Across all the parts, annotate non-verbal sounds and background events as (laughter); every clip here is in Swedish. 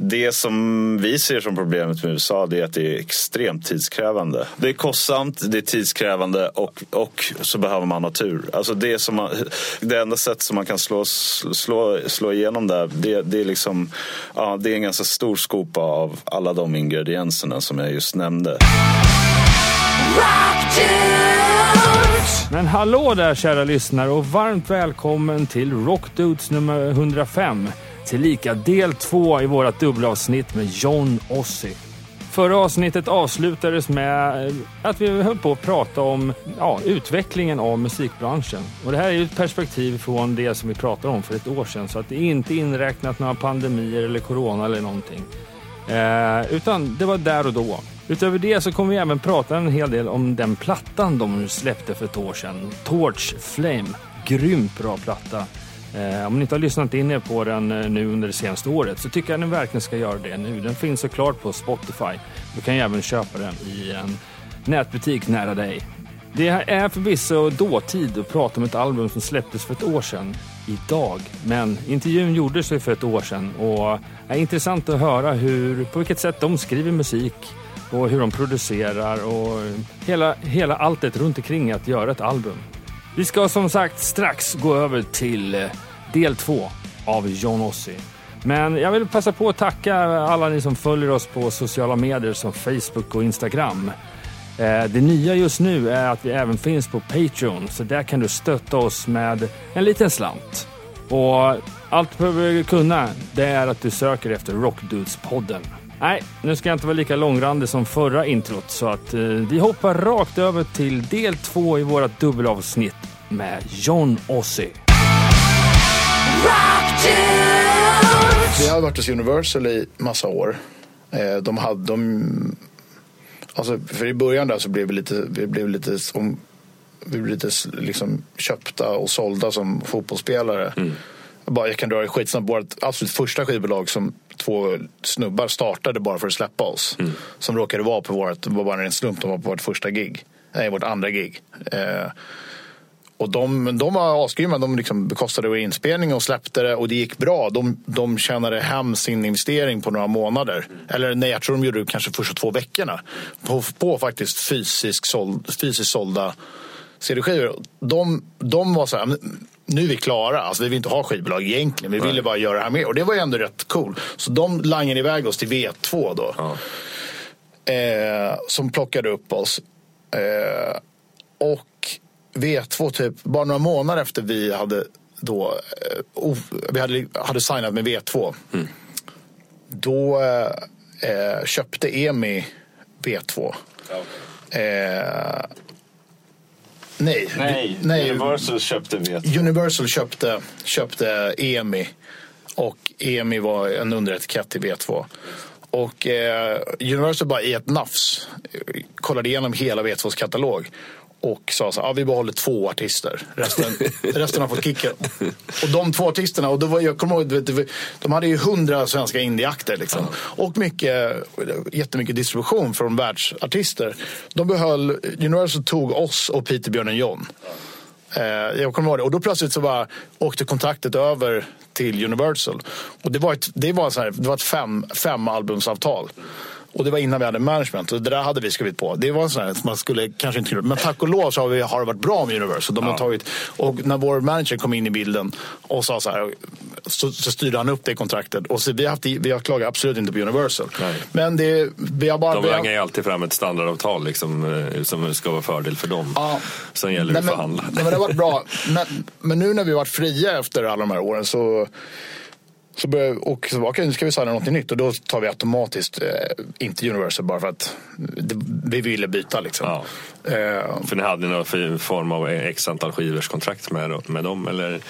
det som vi ser som problemet med USA det är att det är extremt tidskrävande. Det är kostsamt, det är tidskrävande och, och så behöver man ha tur. Alltså det, som man, det enda sätt som man kan slå, slå, slå igenom där det, det, är liksom, ja, det är en ganska stor skopa av alla de ingredienserna som jag just nämnde. Men hallå där kära lyssnare och varmt välkommen till Rockdudes nummer 105. Tillika del två i vårt dubbelavsnitt med John Ossie. Förra avsnittet avslutades med eh, att vi höll på att prata om ja, utvecklingen av musikbranschen. Och det här är ju ett perspektiv från det som vi pratade om för ett år sedan. Så att det är inte inräknat några pandemier eller corona eller någonting. Eh, utan det var där och då. Utöver det så kommer vi även prata en hel del om den plattan de släppte för ett år sedan. Torch Flame. Grymt bra platta. Eh, om ni inte har lyssnat in er på den eh, nu under det senaste året så tycker jag att ni verkligen ska göra det nu. Den finns såklart på Spotify. Du kan ju även köpa den i en nätbutik nära dig. Det är förvisso dåtid att prata om ett album som släpptes för ett år sedan idag. Men intervjun gjordes ju för ett år sedan och det är intressant att höra hur, på vilket sätt de skriver musik och hur de producerar och hela, hela alltet runt omkring att göra ett album. Vi ska som sagt strax gå över till eh, del två av John Ossie. Men jag vill passa på att tacka alla ni som följer oss på sociala medier som Facebook och Instagram. Eh, det nya just nu är att vi även finns på Patreon, så där kan du stötta oss med en liten slant. Och allt du behöver kunna, det är att du söker efter Rockdudes-podden. Nej, nu ska jag inte vara lika långrandig som förra introt, så att eh, vi hoppar rakt över till del två i vårt dubbelavsnitt med John Ossie. Vi hade varit hos Universal i massa år. Eh, de hade de... Alltså, för i början där så blev vi lite, vi blev lite, som, vi blev lite liksom köpta och sålda som fotbollsspelare. Mm. Jag, bara, jag kan dra det skitsnabbt. Vårt absolut första skivbolag som två snubbar startade bara för att släppa oss. Mm. Som råkade vara på vårt, det var bara en slump, de var på vårt första gig. Nej, vårt andra gig. Eh, och de, de var asgrymma. De liksom bekostade inspelning och släppte det och det gick bra. De, de tjänade hem sin investering på några månader. Eller nej, jag tror de gjorde det kanske första två veckorna. På, på faktiskt fysiskt, såld, fysiskt sålda CD-skivor. De, de var så här, nu är vi klara. Alltså, vi vill inte ha skivbolag egentligen. Vi ville bara göra det här med. Och det var ju ändå rätt cool. Så de langade iväg oss till V2 då. Ja. Eh, som plockade upp oss. Eh, och V2 typ, bara några månader efter vi hade då uh, vi hade, hade signat med V2. Mm. Då uh, köpte EMI V2. Uh, nej, nej, nej, Universal köpte V2. Universal köpte, köpte EMI. Och EMI var en underetikett till V2. Och eh, Universal bara i ett nafs kollade igenom hela V2s katalog och sa så här, ah, vi behåller två artister. Resten, (laughs) resten har fått kicken. Och de två artisterna, och då var, jag kommer ihåg, de hade ju hundra svenska indieakter. Liksom. Ja. Och mycket, jättemycket distribution från världsartister. De behöll, Universal tog oss och Peter, Björn och John. Eh, jag kommer ihåg det. Och då plötsligt så bara åkte kontraktet över till Universal. Och det var ett, det var så här, det var ett fem, fem albumsavtal. Och det var innan vi hade management. Och det där hade vi skrivit på. Det var en sån här man skulle kanske inte Men tack och lov så har, vi, har det varit bra med Universal. De ja. har tagit, och när vår manager kom in i bilden och sa så här. Så, så styrde han upp det kontraktet. Och så vi, har haft, vi har klagat absolut inte på Universal. Nej. Men det, vi har bara... De langar ju alltid fram ett standardavtal liksom, eh, som ska vara fördel för dem. Ja. Sen gäller det att förhandla. Men, men det har varit bra. Men, men nu när vi har varit fria efter alla de här åren så så börjar, och så okay, nu ska vi signa något nytt och då tar vi automatiskt eh, inte Universal bara för att det, vi ville byta. Liksom. Ja. Eh, för ni hade någon form av x antal skivors kontrakt med, med dem? Eller?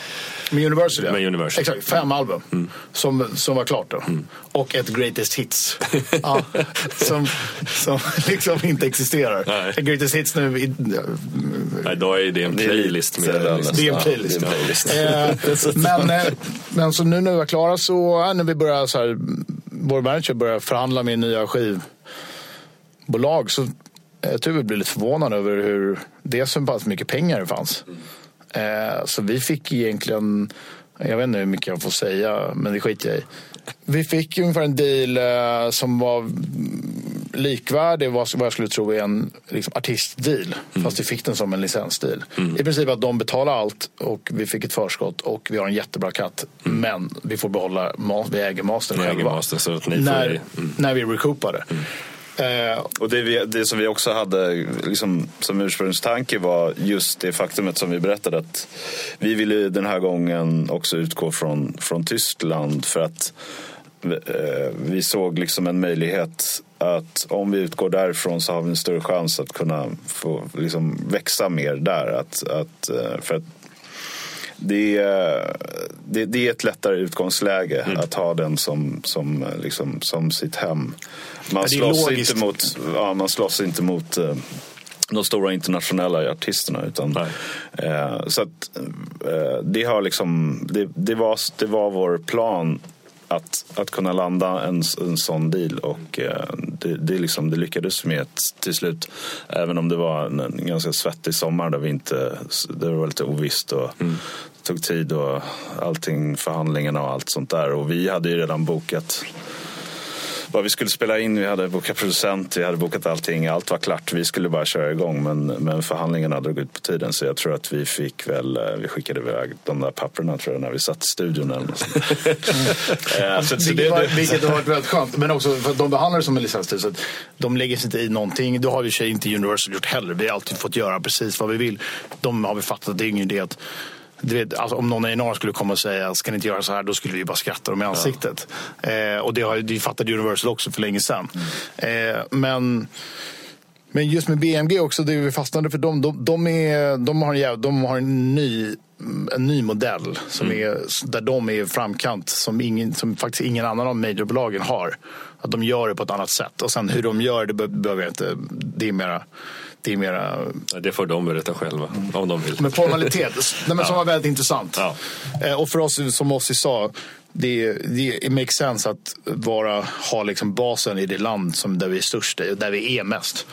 Med Universal ja. Med Universal. Exakt, fem album mm. som, som var klart då. Mm. Och ett greatest hits. (laughs) ja, som, som (laughs) liksom inte existerar. Nej. Greatest hits nu. I, Nej, då är det en playlist. Med det, det är en playlist. Ja, det är en playlist. eh, (laughs) men, eh, men så nu när vi var klara så, när vi började så här, vår manager började förhandla med nya skivbolag så jag tror vi blev lite förvånade över hur, det som pass mycket pengar det fanns. Mm. Eh, så vi fick egentligen Jag vet inte hur mycket jag får säga, men det skiter jag i. Vi fick ungefär en deal eh, som var likvärdig vad, vad jag skulle tro är en liksom, artistdeal. Mm. Fast vi fick den som en licensdeal. Mm. I princip att de betalar allt och vi fick ett förskott och vi har en jättebra katt. Mm. Men vi får behålla, vi äger mastern själva. Master, så att ni när. Mm. när vi recoupade. Mm. Eh, och det, vi, det, som vi också hade liksom, som ursprungstanke var just det faktumet som vi berättade att vi ville den här gången också utgå från, från Tyskland för att vi såg liksom en möjlighet att om vi utgår därifrån så har vi en större chans att kunna få liksom, växa mer där. Att, att, eh, för att det är, det, det, är ett lättare utgångsläge mm. att ha den som, som, liksom, som sitt hem. Man, ja, slåss, inte mot, ja, man slåss inte mot de stora internationella artisterna. Utan, uh, så att, uh, det, har liksom, det, det, var, det var vår plan att, att kunna landa en, en sån deal och eh, det, det, liksom, det lyckades med till slut. Även om det var en, en ganska svettig sommar där vi inte, det var lite ovisst och mm. tog tid och allting, förhandlingarna och allt sånt där. Och vi hade ju redan bokat vad vi skulle spela in. Vi hade bokat producent, vi hade bokat allting. Allt var klart. Vi skulle bara köra igång. Men, men förhandlingarna drog ut på tiden. Så jag tror att vi fick väl, eh, vi skickade iväg de där papperna tror jag när vi satt i studion. Eller något (laughs) eh, så, vilket, det, var, vilket har varit väldigt skönt. Men också för de behandlar det som en licenstid. Så de lägger sig inte i någonting. Det har vi inte Universal gjort heller. Vi har alltid fått göra precis vad vi vill. De har vi fattat att det är ingen idé att vet, alltså, om någon i norr skulle komma och säga ska ni inte göra så här, då skulle vi bara skratta dem i ansiktet. Ja. Eh, och det, har, det fattade Universal också för länge sedan. Mm. Eh, men men just med BMG också, det vi fastnade för dem. De, de, är, de, har, en, de har en ny en ny modell som mm. är, där de är framkant som, ingen, som faktiskt ingen annan av majorbolagen har. Att de gör det på ett annat sätt. Och sen hur de gör det behöver jag inte. Det är mera det är mera... Det får de berätta själva mm. om de vill. Men formalitet, (laughs) nej, men som var väldigt intressant. Ja. Eh, och för oss, som Ossi sa, det, det makes sense att vara, ha liksom basen i det land som där vi är störst, där vi är mest.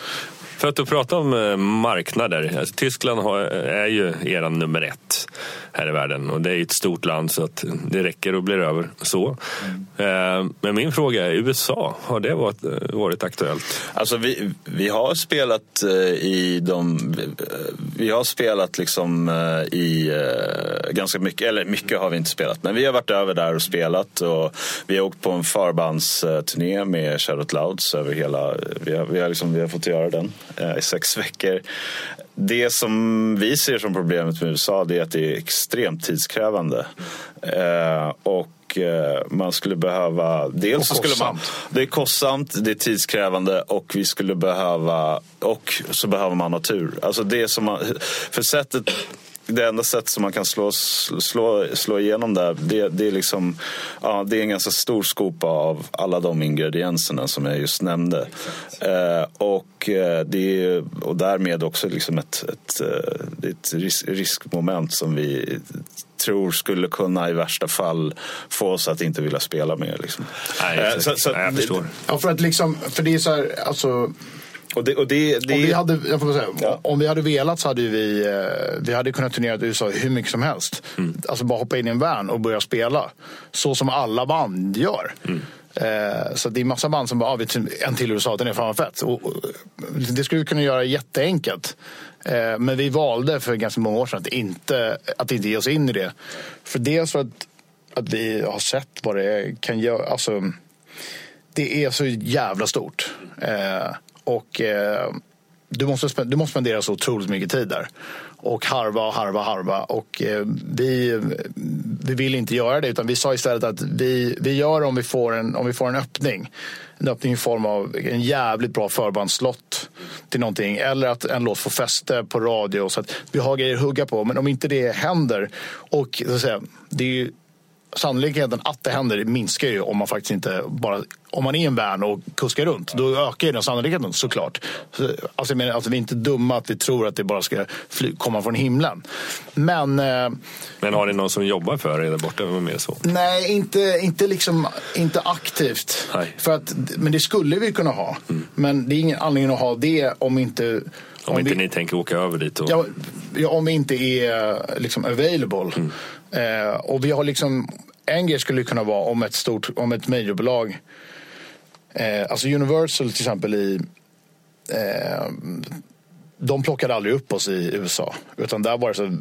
För att prata om eh, marknader. Alltså, Tyskland har, eh, är ju eran nummer ett här i världen och det är ett stort land så att det räcker och blir över så. Mm. Men min fråga är, USA, har det varit, varit aktuellt? Alltså vi, vi har spelat i de... Vi har spelat liksom i ganska mycket, eller mycket har vi inte spelat, men vi har varit över där och spelat och vi har åkt på en förbandsturné med Charlotte Louds över hela... Vi har, vi har, liksom, vi har fått göra den i sex veckor. Det som vi ser som problemet med USA är att det är extremt tidskrävande. Eh, och eh, man skulle behöva... Dels och skulle man, det är kostsamt, det är tidskrävande och vi skulle behöva... Och så behöver man ha tur. Alltså det som man, för sättet det enda sätt som man kan slå, slå, slå igenom där, det, det, är liksom, ja, det är en ganska stor skopa av alla de ingredienserna som jag just nämnde. Eh, och, eh, det är, och därmed också liksom ett, ett, ett, eh, ett risk, riskmoment som vi tror skulle kunna i värsta fall få oss att inte vilja spela mer. Liksom. Nej, jag, så, så, jag förstår. Ja, för, att liksom, för det är så här, alltså och det, och det, det... Om, vi hade, säga, ja. om vi hade velat så hade vi, eh, vi hade kunnat turnera i USA hur mycket som helst. Mm. Alltså bara hoppa in i en van och börja spela. Så som alla band gör. Mm. Eh, så det är massa band som bara, ah, en till USA, den är fan fett. Och, och, det skulle vi kunna göra jätteenkelt. Eh, men vi valde för ganska många år sedan att inte, att inte ge oss in i det. För dels för att, att vi har sett vad det kan göra. Alltså, det är så jävla stort. Eh, och eh, du, måste, du måste spendera så otroligt mycket tid där. Och harva och harva och harva. Och eh, vi, vi vill inte göra det utan vi sa istället att vi, vi gör om vi, får en, om vi får en öppning. En öppning i form av en jävligt bra förbandslott till någonting. Eller att en låt får fäste på radio. Så att vi har grejer att hugga på. Men om inte det händer. Och så att säga, det är ju sannolikheten att det händer minskar ju om man faktiskt inte bara om man är en van och kuskar runt. Då ökar ju den sannolikheten såklart. Alltså, jag menar, alltså, vi är inte dumma att vi tror att det bara ska fly, komma från himlen. Men, eh, Men har ni någon som jobbar för er där borta? Med så? Nej, inte, inte, liksom, inte aktivt. Nej. För att, men det skulle vi kunna ha. Mm. Men det är ingen anledning att ha det om inte om, om inte vi, ni tänker åka över dit? Och... Ja, om vi inte är liksom available. Mm. Eh, och vi har liksom, en grej skulle kunna vara om ett stort, om ett majorbolag, eh, alltså Universal till exempel i eh, de plockade aldrig upp oss i USA. Utan där var det så,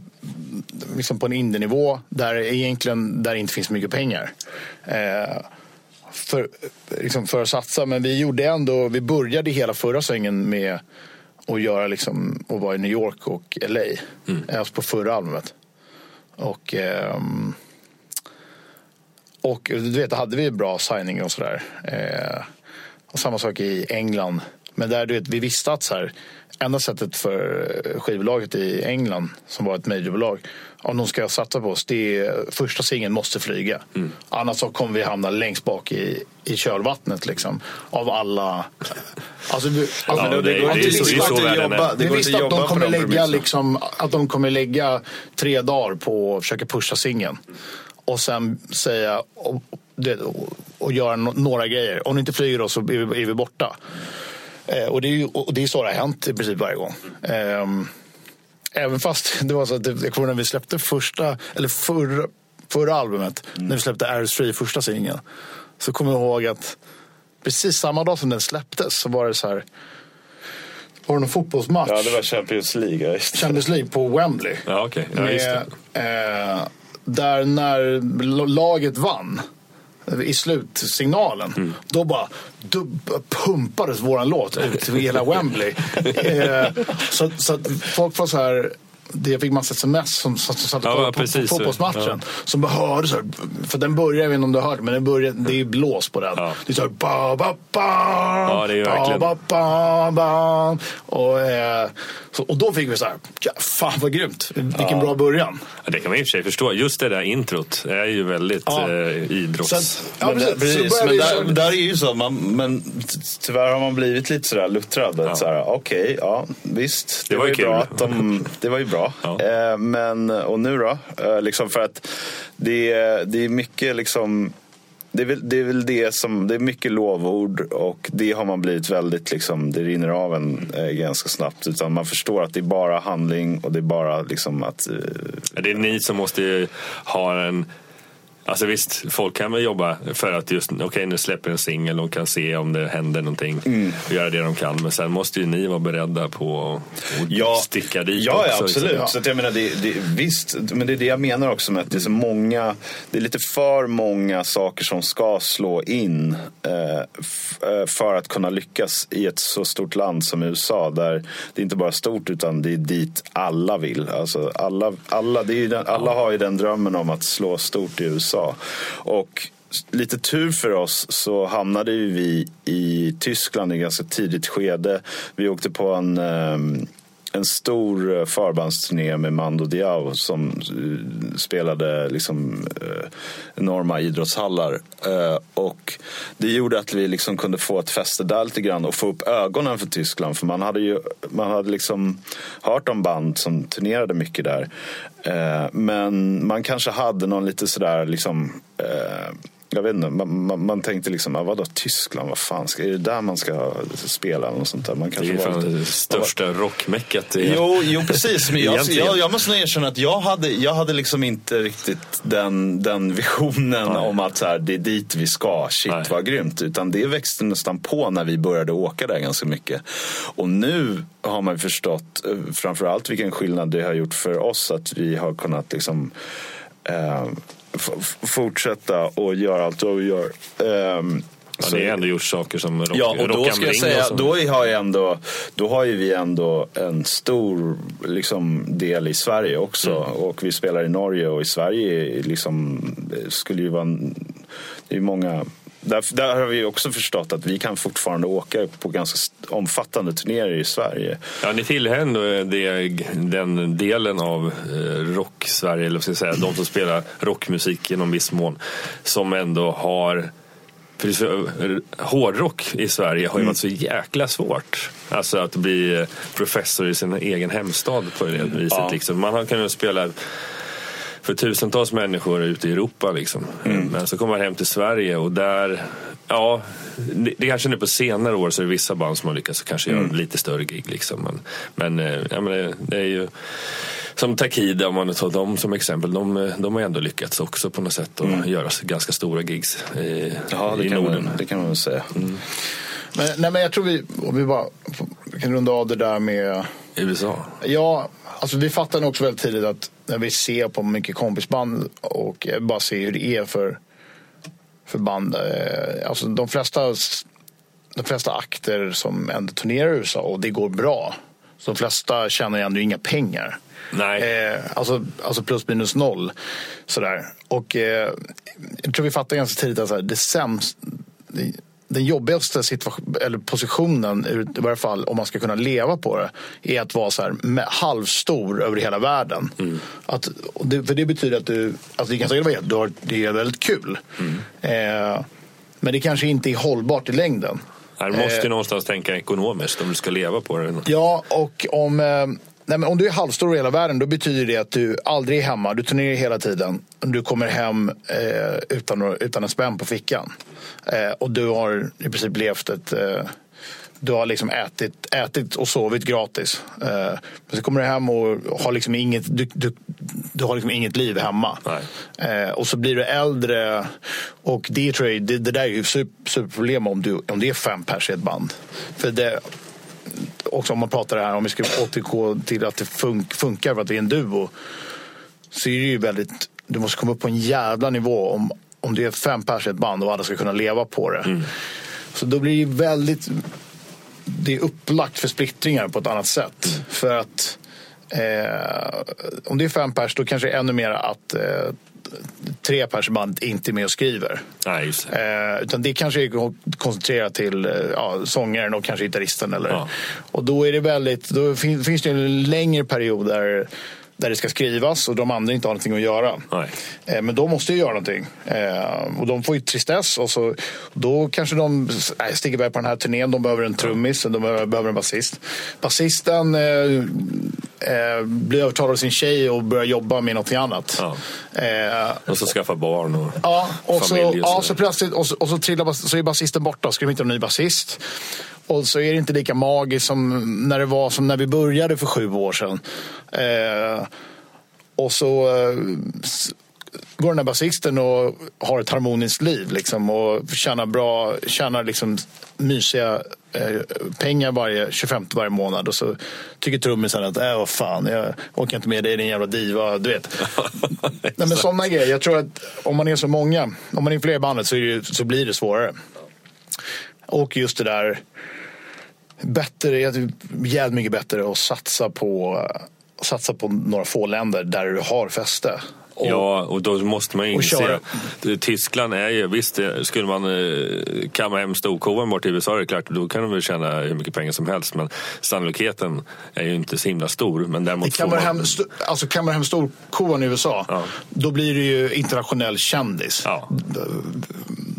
liksom på en indienivå där egentligen där det inte finns mycket pengar. Eh, för, liksom för att satsa. Men vi gjorde ändå, vi började hela förra svängen med att göra liksom, att vara i New York och LA. Mm. Alltså på förra albumet. Och, eh, och du vet, då hade vi bra signing och sådär. Eh, och samma sak i England. Men där du vet, vi visste att så här, enda sättet för skivbolaget i England, som var ett majorbolag, om de ska satsa på oss, det är första singeln måste flyga. Mm. Annars så kommer vi hamna längst bak i, i kölvattnet liksom. Av alla... Alltså, vi, alltså, ja, det, det, går inte att jobba. Det vi visste att de kommer lägga liksom, att de kommer lägga tre dagar på att försöka pusha singeln. Och sen säga och, och, och göra några grejer. Om det inte flyger då så är vi, är vi borta. Eh, och, det är ju, och det är så det har hänt i princip varje gång. Eh, även fast (laughs) det var så att jag kommer när vi släppte första, eller förra, förra albumet, mm. när vi släppte Air Free, första singeln. Så kommer jag ihåg att precis samma dag som den släpptes så var det så här var det någon fotbollsmatch? Ja, det var Champions League. Champions League på Wembley. Ja, okay. ja, med, eh, där när laget vann i slutsignalen. Mm. Då bara pumpades våran låt ut till hela Wembley. (laughs) eh, så, så folk var så här jag fick massa sms som satt och ja, på, på fotbollsmatchen. Ja. Som bara hörde så här, för den börjar, jag vet inte om du har hört men den börjar, det är blås på den. Ja. Det är så här, ba, ba, ba, ja, det är verkligen. Ba, ba, ba, och, eh, så, och då fick vi så här, ja, fan vad grymt, vilken ja. bra början. Ja, det kan man i och för sig förstå. Just det där introt är ju väldigt ja. eh, idrotts... Så, ja, men, precis. precis. men där, där, är ju så, man, men tyvärr har man blivit lite sådär luttrad. Ja. Okej, okay, ja visst. Det, det var, ju kul. Bra att de, det var ju bra. Ja. Eh, men, och nu då? Eh, liksom för att det, det är mycket liksom det är, väl, det är väl det som, det är mycket lovord och det har man blivit väldigt, liksom, det rinner av en eh, ganska snabbt. Utan man förstår att det är bara handling och det är bara liksom att... Eh, det är ni som måste ha en Alltså visst, folk kan väl jobba för att just, okej okay, nu släpper en singel, de kan se om det händer någonting mm. och göra det de kan. Men sen måste ju ni vara beredda på att ja, sticka dit ja, också. Ja, absolut. Liksom. Så att jag menar, det, det, visst, men det är det jag menar också med att det är så många, det är lite för många saker som ska slå in eh, eh för att kunna lyckas i ett så stort land som USA. Där det är inte bara stort utan det är dit alla vill. Alltså alla, alla, den, alla har ju den drömmen om att slå stort i USA. USA. Och lite tur för oss så hamnade vi i Tyskland i ganska tidigt skede. Vi åkte på en ehm, en stor eh, förbandsturné med Mando Diao som eh, spelade liksom eh, enorma idrottshallar. Eh, och det gjorde att vi liksom kunde få ett fäste där lite grann och få upp ögonen för Tyskland. För man hade ju man hade liksom hört om band som turnerade mycket där. Men man kanske hade någon lite sådär liksom jag vet inte, man, man, man tänkte liksom, ah, vadå Tyskland, vad fan, ska, är det där man ska spela? Eller något sånt där? Man kanske det är fan lite, det största var... rockmäckat. Jo, jo, precis. Men jag, jag, jag, måste nog erkänna att jag hade, jag hade liksom inte riktigt den, den visionen Nej. om att så här, det är dit vi ska, shit Nej. vad grymt. Utan det växte nästan på när vi började åka där ganska mycket. Och nu har man förstått eh, framförallt vilken skillnad det har gjort för oss att vi har kunnat liksom eh, fortsätta och göra allt vi gör. Um, Ja, ni har ändå gjort saker som rock, Ja, och då ska jag säga, då har, jag ändå, då har ju vi ändå en stor liksom, del i Sverige också. Mm. Och vi spelar i Norge och i Sverige liksom, skulle ju vara... Det är många där, där, har vi också förstått att vi kan fortfarande åka på ganska omfattande turnéer i Sverige. Ja, ni tillhör ändå det, den delen av eh, rock-Sverige, eller ska jag säga, de som spelar rockmusik i någon viss mån, som ändå har för hårdrock i Sverige har ju varit så jäkla svårt. Alltså att bli professor i sin egen hemstad på det viset. Ja. Liksom. Man har kunnat spela för tusentals människor ute i Europa. Liksom. Mm. Men så kommer man hem till Sverige och där, ja, det, det kanske nu på senare år så är det vissa band som har lyckats kanske mm. göra lite större gig. Liksom. Men, men, eh, ja, men det, det är ju som Takida, om man tar dem som exempel, de, de har ändå lyckats också på något sätt att mm. göra ganska stora gigs i, ja, i Norden. Man, det kan man väl säga. Mm. Men, nej, men jag tror vi, om vi bara kan runda av det där med USA? Ja, alltså vi fattade också väldigt tidigt att när vi ser på mycket kompisband och bara ser hur det är för, för band. Eh, alltså de flesta, de flesta akter som ändå turnerar i USA och det går bra. Så de flesta tjänar ju ändå inga pengar. Nej. Eh, alltså, alltså plus minus noll. Sådär. Och eh, jag tror vi fattar ganska tidigt att så här, det sämsta den jobbigaste eller positionen, i varje fall om man ska kunna leva på det, är att vara så här, halvstor över hela världen. Mm. Att, för det betyder att du, alltså det kan säkert vara du har, det är väldigt kul. Mm. Eh, men det kanske inte är hållbart i längden. Du måste eh, någonstans tänka ekonomiskt om du ska leva på det. Ja, och om... Nej, men om du är halvstor i hela världen då betyder det att du aldrig är hemma. Du turnerar hela tiden. Du kommer hem eh, utan, utan en spänn på fickan. Eh, och du har i princip levt ett... Eh, du har liksom ätit, ätit och sovit gratis. Eh, men så kommer du hem och har liksom inget, du, du, du har liksom inget liv hemma. Eh, och så blir du äldre. Och det, tror jag, det, det där är ju super, superproblem om, du, om det är fem pers i ett band. För det, också om man pratar här, om vi ska återgå till att det fun funkar för att vi är en duo. Så är det ju väldigt, du måste komma upp på en jävla nivå om, om det är fem pers i ett band och alla ska kunna leva på det. Mm. Så då blir det väldigt, det är upplagt för splittringar på ett annat sätt. Mm. För att eh, om det är fem pers då kanske det är ännu mer att eh, tre pers band inte är med och skriver. Nej, eh, utan det kanske är koncentrerat till eh, ja, sångaren och kanske gitarristen. Eller, ja. Och då är det väldigt, då finns, finns det en längre period där där det ska skrivas och de andra inte har någonting att göra. Eh, men de måste ju göra någonting. Eh, och de får ju tristess och så, då kanske de nej, sticker iväg på den här turnén. De behöver en trummis, de behöver, en basist. Basisten eh, eh, blir övertalad av sin tjej och börjar jobba med någonting annat. Ja. Eh, och så skaffa barn och ja, och familj. Så, och ja, så plötsligt och så, och så, trillar, så är basisten borta ska de hitta en ny basist. Och så är det inte lika magiskt som när det var som när vi började för sju år sedan. Eh, och så eh, går den här basisten och har ett harmoniskt liv liksom, och tjänar bra, tjänar liksom mysiga eh, pengar varje 25 varje månad och så tycker trummisen att äh, vad fan, jag orkar inte med dig din jävla diva. Du vet. (laughs) Nej, men sådana grejer. Jag tror att om man är så många, om man är fler i bandet så, det, så blir det svårare. Och just det där bättre, jävligt mycket bättre att satsa på, satsa på några få länder där du har fäste. Och, ja, och då måste man inse Tyskland är ju, visst skulle man eh, kamma hem storkovan bort till USA är det klart, då kan de väl tjäna hur mycket pengar som helst. Men sannolikheten är ju inte så himla stor. Men däremot kammar, man... hem, alltså, kammar hem storkovan i USA, ja. då blir du ju internationell kändis. Ja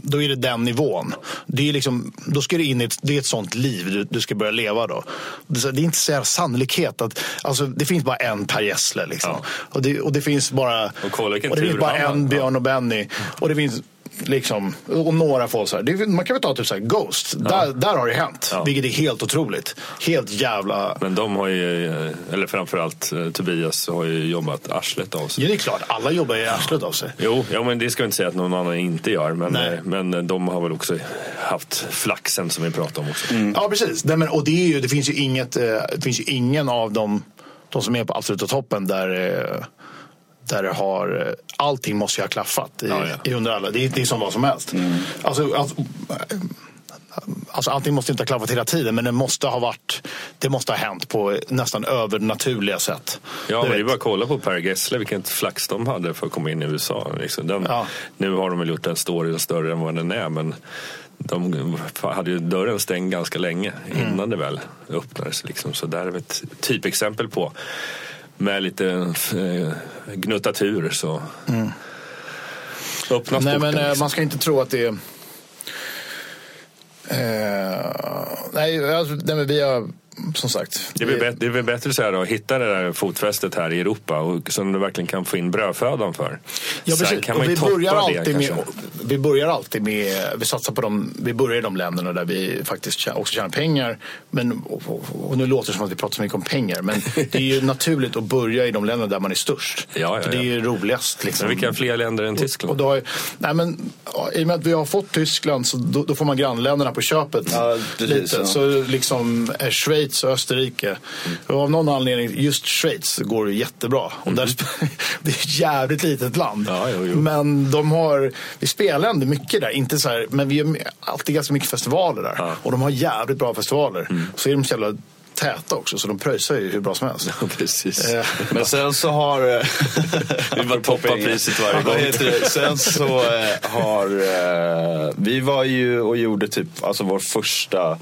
då är det den nivån. Det är liksom, då ska du in i ett, det är ett sånt liv du, du ska börja leva då. Det, är inte så sannolikhet att, alltså det finns bara en Per Gessle liksom. Ja. Och, det, och det finns bara, och, och det finns bara en Björn och Benny. Och det finns Liksom, och några få så här. man kan väl ta typ så här, Ghost. Ja. Där, där har det hänt. Ja. Vilket är helt otroligt. Helt jävla... Men de har ju, eller framförallt eh, Tobias har ju jobbat arslet av sig. Ja det är klart, alla jobbar ju arslet av sig. Jo, ja, men det ska vi inte säga att någon annan inte gör. Men, eh, men de har väl också haft flaxen som vi pratade om också. Mm. Ja precis. Nej, men, och det, är ju, det finns ju inget, eh, det finns ju ingen av dem, de som är på absoluta toppen där där det har, allting måste ju ha klaffat i, ja, ja. under alla. Det, det är som vad som helst. Mm. Alltså, alltså, alltså, allting måste inte ha klaffat hela tiden men det måste ha varit det måste ha hänt på nästan övernaturliga sätt. Ja, men det är bara att kolla på Per Gessle vilket flax de hade för att komma in i USA. Liksom. Den, ja. Nu har de väl gjort den storyn större än vad den är men de hade ju dörren stängd ganska länge innan mm. det väl öppnades. Liksom. Så där är ett typexempel på med lite eh, gnuttatur så mm. öppnas Nej, men liksom. man ska inte tro att det är... Eh, nej, alltså, nej, vi har som sagt. Det är, bättre, det är väl bättre så här då, att hitta det där fotfästet här i Europa och, som du verkligen kan få in brödfödan för. Ja, Sen kan man Och ju vi, toppa börjar det alltid med, kanske. vi börjar alltid med, vi satsar på de, vi börjar i de länderna där vi faktiskt också tjänar pengar. Men, och, och, och nu låter det som att vi pratar så mycket om pengar, men (laughs) det är ju naturligt att börja i de länderna där man är störst. Ja, ja, För det är ju roligast. Liksom. Men vilka fler länder än Och Tyskland? då, har ju- nej men, ja, I och med att vi har fått Tyskland så då, då får man grannländerna på köpet. Ja, precis, lite. ja. Så liksom är Schweiz och Österrike. Och av någon anledning, just Schweiz går det jättebra. Och där, sp- (laughs) det är ett jävligt litet land. Ja, jo, jo. Men de har, vi spelar ändå mycket där. Inte så här, men vi gör alltid ganska mycket festivaler där. Ja. Och de har jävligt bra festivaler. Så är de så jävla täta också, så de pröjsar ju hur bra som helst. (laughs) Precis. Eh, Men sen så har... eh, (laughs) Vi bara toppar priset varje gång. Sen så eh, har... Vi var ju och gjorde typ alltså vår första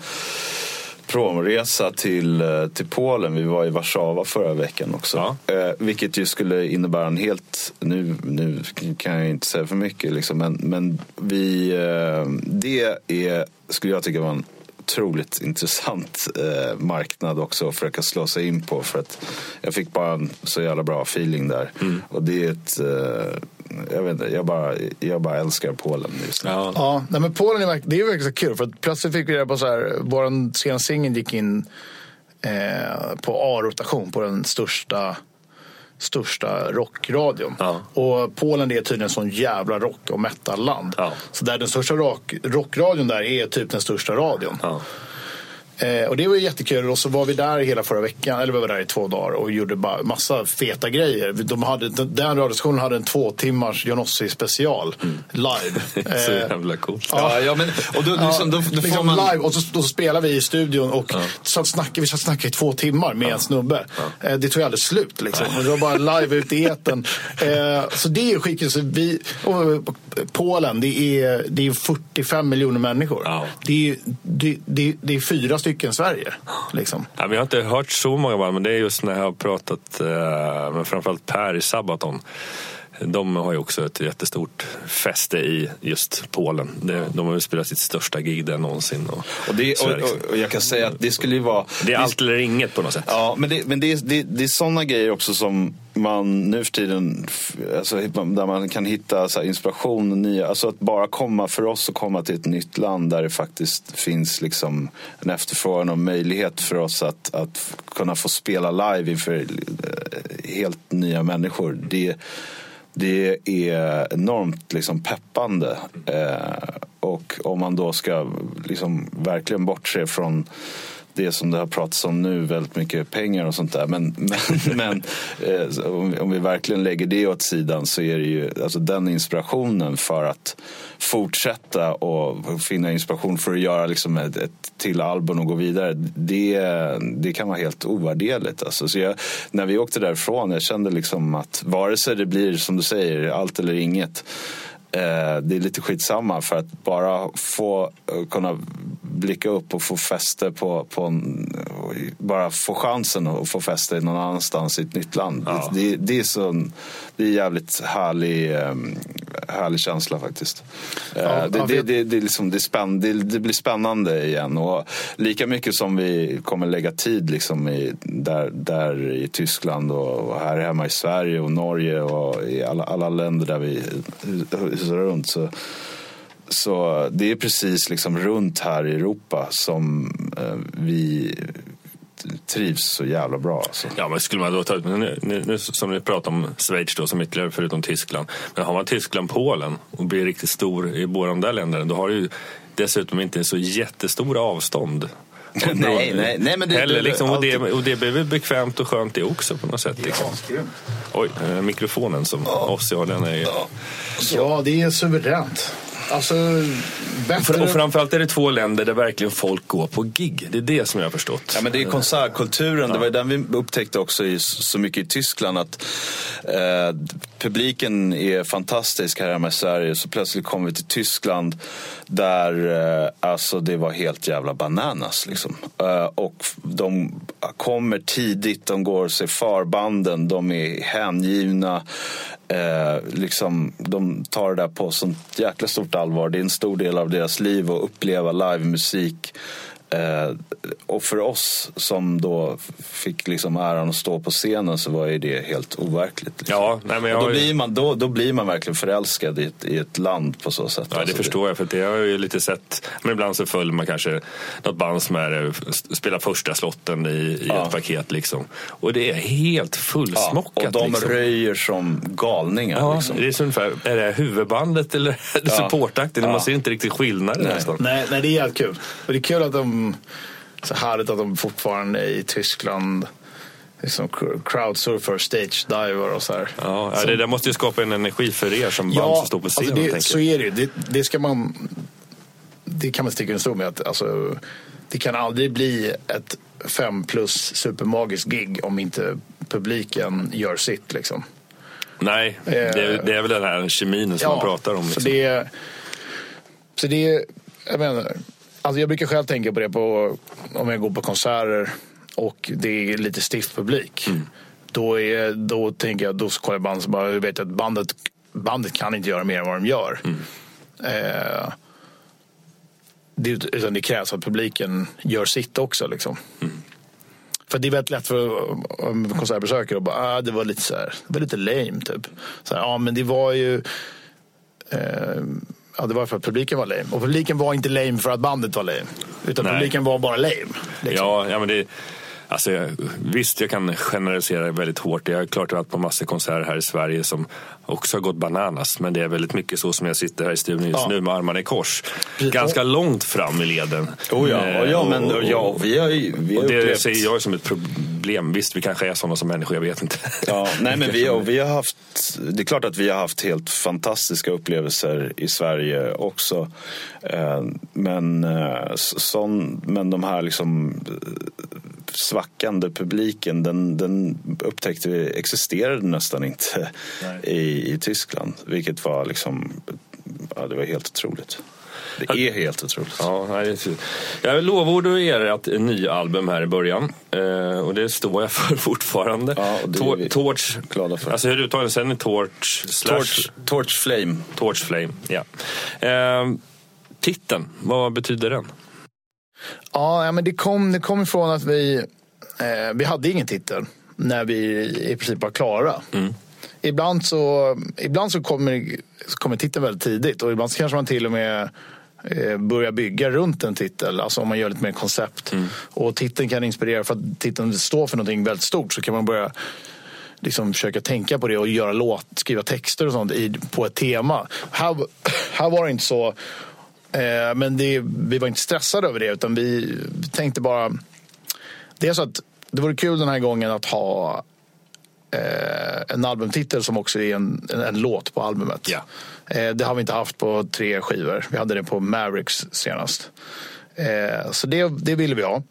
promresa till, eh, till Polen. Vi var i Warszawa förra veckan också. Eh, vilket ju skulle innebära en helt... Nu, nu kan jag inte säga för mycket, liksom, men, men vi, eh, det är, skulle jag tycka var en otroligt intressant eh, marknad också att försöka slå sig in på. För att jag fick bara en så jävla bra feeling där. Och det är ett... Eh, jag vet inte, jag bara, jag bara älskar Polen just nu. Ja. Ja, nej, men Polen är, det är verkligen så kul. För att plötsligt fick vi reda på så här, vår senaste singel gick in eh, på A-rotation på den största största rockradion. Ja. Och Polen är tydligen en sån jävla rock och metal-land. Ja. Så där den största rock, rockradion där är typ den största radion. Ja. Eh, och det var ju jättekul. Och så var vi där hela förra veckan, eller vi var där i två dagar och gjorde bara massa feta grejer. De hade, den radiostationen hade en två timmars Johnossi special live. (laughs) Så Eh, jävla coolt. Ja, ja, men, och då, liksom, då, då liksom man... live och så, då spelar vi i studion och så snackar, vi satt och snackade i två timmar med en snubbe. Eh, det tog aldrig slut liksom. Det var bara live ute i etern. (laughs) Eh, så det är skitkul. Vi, och Polen, det är, det är 45 miljoner människor. Ja. Det, är, det, det, det är fyra stycken Sverige. Liksom. Ja, jag har inte hört så många band, men det är just när jag har pratat eh, med framförallt Per i Sabaton. De har ju också ett jättestort fäste i just Polen. Det, de har ju spelat sitt största gig där någonsin. Och, Och, det, och, och, och jag kan säga att det skulle ju vara... det är allt eller inget på något sätt. Ja, men det, men det, är- det, det är sådana grejer också som man nu för tiden, alltså, där man kan hitta så inspiration och nya, alltså att bara komma för oss att komma till ett nytt land där det faktiskt finns liksom en efterfrågan och möjlighet för oss att, att kunna få spela live inför eh, helt nya människor. Det, det är enormt liksom peppande. Eh, och om man då ska liksom verkligen bortse från det som det har pratats om nu, väldigt mycket pengar och sånt där. Men, men, men (laughs) eh, om, vi- om vi verkligen lägger det åt sidan så är det ju alltså den inspirationen för att fortsätta och finna inspiration för att göra liksom ett, ett till album och gå vidare. Det, det kan vara helt ovärderligt. Alltså. Så jag, när vi åkte därifrån, jag kände liksom att vare sig det blir som du säger, allt eller inget det är lite skitsamma för att bara få eh, kunna blicka upp och få fäste på, på en, bara få chansen att få fäste någon annanstans i ett nytt land. Ja. Det, det, är så, det är en jävligt härlig, eh, härlig känsla faktiskt. Eh, Ja, det, det, för- det, det, är liksom, det, är spänn, det, det blir spännande igen. Och lika mycket som vi kommer lägga tid liksom i, där, där i Tyskland och, och här hemma i Sverige och Norge och i alla, alla länder där vi husar runt. Så, så det är precis liksom runt här i Europa som eh, vi trivs så jävla bra. Alltså. Ja, men skulle man då ta ut, nu, nu, nu, som vi pratar om Schweiz då som ytterligare förutom Tyskland. Men har man Tyskland, Polen och blir riktigt stor i båda de där länderna då har du ju dessutom inte så jättestora avstånd. Nej, nej, nej, men det- heller, det- liksom, och, det, och det blir väl bekvämt och skönt det också på något sätt. Liksom. Oj, mikrofonen som Ossi har den är ju... Ja, det är suveränt. Alltså, bättre... Och framförallt är det två länder där verkligen folk går på gig. Det är det som jag har förstått. Ja, men det är konsertkulturen. Det var den vi upptäckte också i, så mycket i Tyskland. Att eh, publiken är fantastisk här hemma i Sverige. Så plötsligt kom vi till Tyskland där eh, alltså det var helt jävla bananas. Liksom. Eh, och de kommer tidigt, de går sig farbanden, de är hängivna. Eh, liksom, de tar det där på sånt jäkla stort allvar. Det är en stor del av deras liv att uppleva livemusik. Eh, och för oss som då fick liksom äran att stå på scenen så var ju det helt overkligt. Liksom. Ja, nej, men jag och då, blir man, då, då blir man verkligen förälskad i ett, i ett land på så sätt. Ja, det Alltså, förstår jag. För det har jag ju lite sett. Men ibland så följer man kanske något band som är, eh, spelar första slotten i, i Ja. ett paket. Liksom. Och det är helt Ja, fullsmockat. och de liksom. röjer som galningar. Ja, liksom. det är så ungefär, är det huvudbandet eller det Ja. supportaktigt? Ja. Man ser inte riktigt skillnaden Nej. nästan. Nej, nej, det är jävligt kul. Och det är kul att de, så härligt att de fortfarande i Tyskland liksom crowdsurfar, stage diver och så här. Ja, ja, det där måste ju skapa en energi för er som band som står på scenen. alltså det, så är det ju. Det, det ska man... Det kan man sticka under stol med. Att, alltså, det kan aldrig bli ett fem plus supermagiskt gig om inte publiken gör sitt. Liksom. Nej, det är, det är väl den här kemin som man pratar om. Så Liksom. det är, så det är, jag menar, alltså jag brukar själv tänka på det på, om jag går på konserter och det är lite stiff publik. Mm. Då, är, då tänker jag, då kollar jag band som bara, jag vet att bandet, bandet kan inte göra mer än vad de gör. Mm. Eh, det, utan det krävs att publiken gör sitt också. Liksom. Mm. För det är väldigt lätt för konsertbesökare att bara, ah, det var lite så här, det var lite lame typ. Så här, ja men det var ju, eh, ja det var för att publiken var lame. Och publiken var inte lame för att bandet var lame. Utan Nej. publiken var bara lame. Liksom. Ja, ja men det, alltså, visst, jag kan generalisera väldigt hårt. Jag har klart varit på massor konserter här i Sverige som också har gått bananas. Men det är väldigt mycket så som jag sitter här i studion just Ja. nu med armarna i kors. Ganska långt fram i leden. Oh ja, Eh, och ja, men och- ja, vi har vi har Och det upplevt... ser jag som ett problem. Visst, vi kanske är sådana som människor, jag vet inte. Ja, nej, men (laughs) vi, och vi har haft, det är klart att vi har haft helt fantastiska upplevelser i Sverige också. Eh, Men, eh, sån, men de här liksom eh, svackande publiken, den, den upptäckte vi existerade nästan inte i, i Tyskland. Vilket var liksom, ja, det var helt otroligt. Det är helt otroligt. Ja, nej, det är fint. jag lovordade er ett nya album här i början. Eh, och det står jag för (laughs) fortfarande. Ja, Tor- Torch. glada för. Alltså hur uttalar? Sen är Torch slash Torch, Torch Flame. Torch Flame. Ja. Eh, titeln, vad betyder den? Ja, men det kom, det kom ifrån att vi, eh, vi hade ingen titel när vi i princip var klara. Ibland, så, ibland så kommer, så kommer titeln väldigt tidigt och ibland så kanske man till och med eh, börjar bygga runt en titel, alltså om man gör lite mer koncept. Och titeln kan inspirera, för att titeln står för någonting väldigt stort så kan man börja liksom försöka tänka på det och göra låt, skriva texter och sånt i, på ett tema. Här, här var det inte så. Eh, men det, vi var inte stressade över det utan vi tänkte bara... Det är så att det vore kul den här gången att ha eh, en albumtitel som också är en, en, en låt på albumet. Ja. Eh, det har vi inte haft på tre skivor. Vi hade det på Mavericks senast. Eh, så det, det ville vi ha.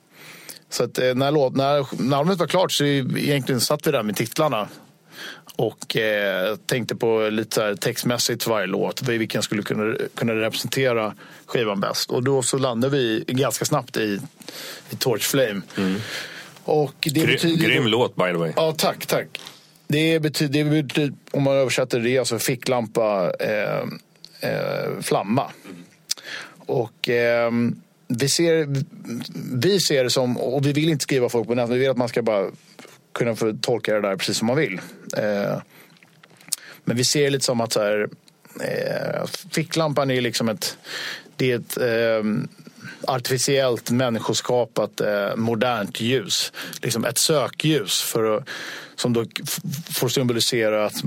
Så att eh, när, låt, när, när albumet var klart så egentligen satt vi där med titlarna. Och eh, tänkte på lite textmässigt varje låt. Vilken skulle kunna, kunna representera skivan bäst. Och då så landade vi ganska snabbt i, i Torch Flame. Och det Gry, betyder, grym låt by the way. Ja, tack, tack. Det betyder, det betyder om man översätter det, alltså ficklampa, eh, eh, flamma. Och eh, vi, ser, vi ser det som, och vi vill inte skriva folk på näsan, vi vill att man ska bara kunna få tolka det där precis som man vill. Eh, men vi ser det lite som att så här, eh, ficklampan är liksom ett, det är ett ehm, artificiellt människoskapat eh, modernt ljus. Liksom ett sökljus för att, som då får symbolisera att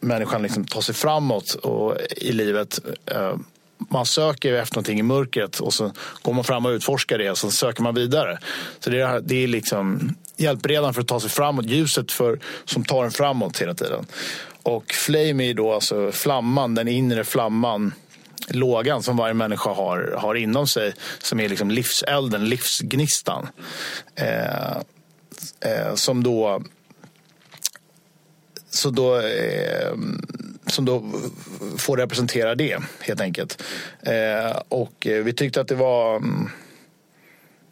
människan liksom tar sig framåt och, i livet. Eh, man söker efter någonting i mörkret och så går man fram och utforskar det och så söker man vidare. Så det är, det är liksom hjälpredan för att ta sig framåt, ljuset för, som tar en framåt hela tiden. Och flame är då alltså flamman, den inre flamman lågan som varje människa har, har inom sig som är liksom livselden, livsgnistan. Eh, eh, som då så då, eh, som då får representera det, helt enkelt. Eh, och eh, vi tyckte att det var... Mm,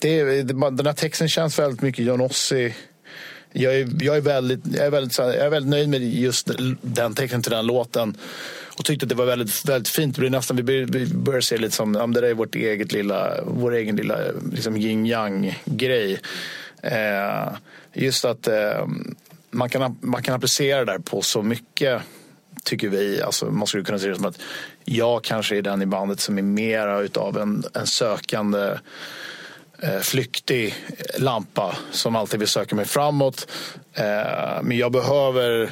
det, den här texten känns väldigt mycket John Ossie jag, är, jag, är väldigt, jag, är väldigt, jag är väldigt nöjd med just den texten till den låten. Och tyckte att det var väldigt, väldigt fint. Det blir nästan, vi, börjar, se lite som, ja, det där är vårt eget lilla, vår egen lilla liksom yin yang grej. Eh, just att eh, man, kan, man kan applicera det där på så mycket tycker vi. Alltså, man skulle kunna se det som att jag kanske är den i bandet som är mera utav en, en sökande flyktig lampa som alltid vill söka mig framåt. Eh, men jag behöver,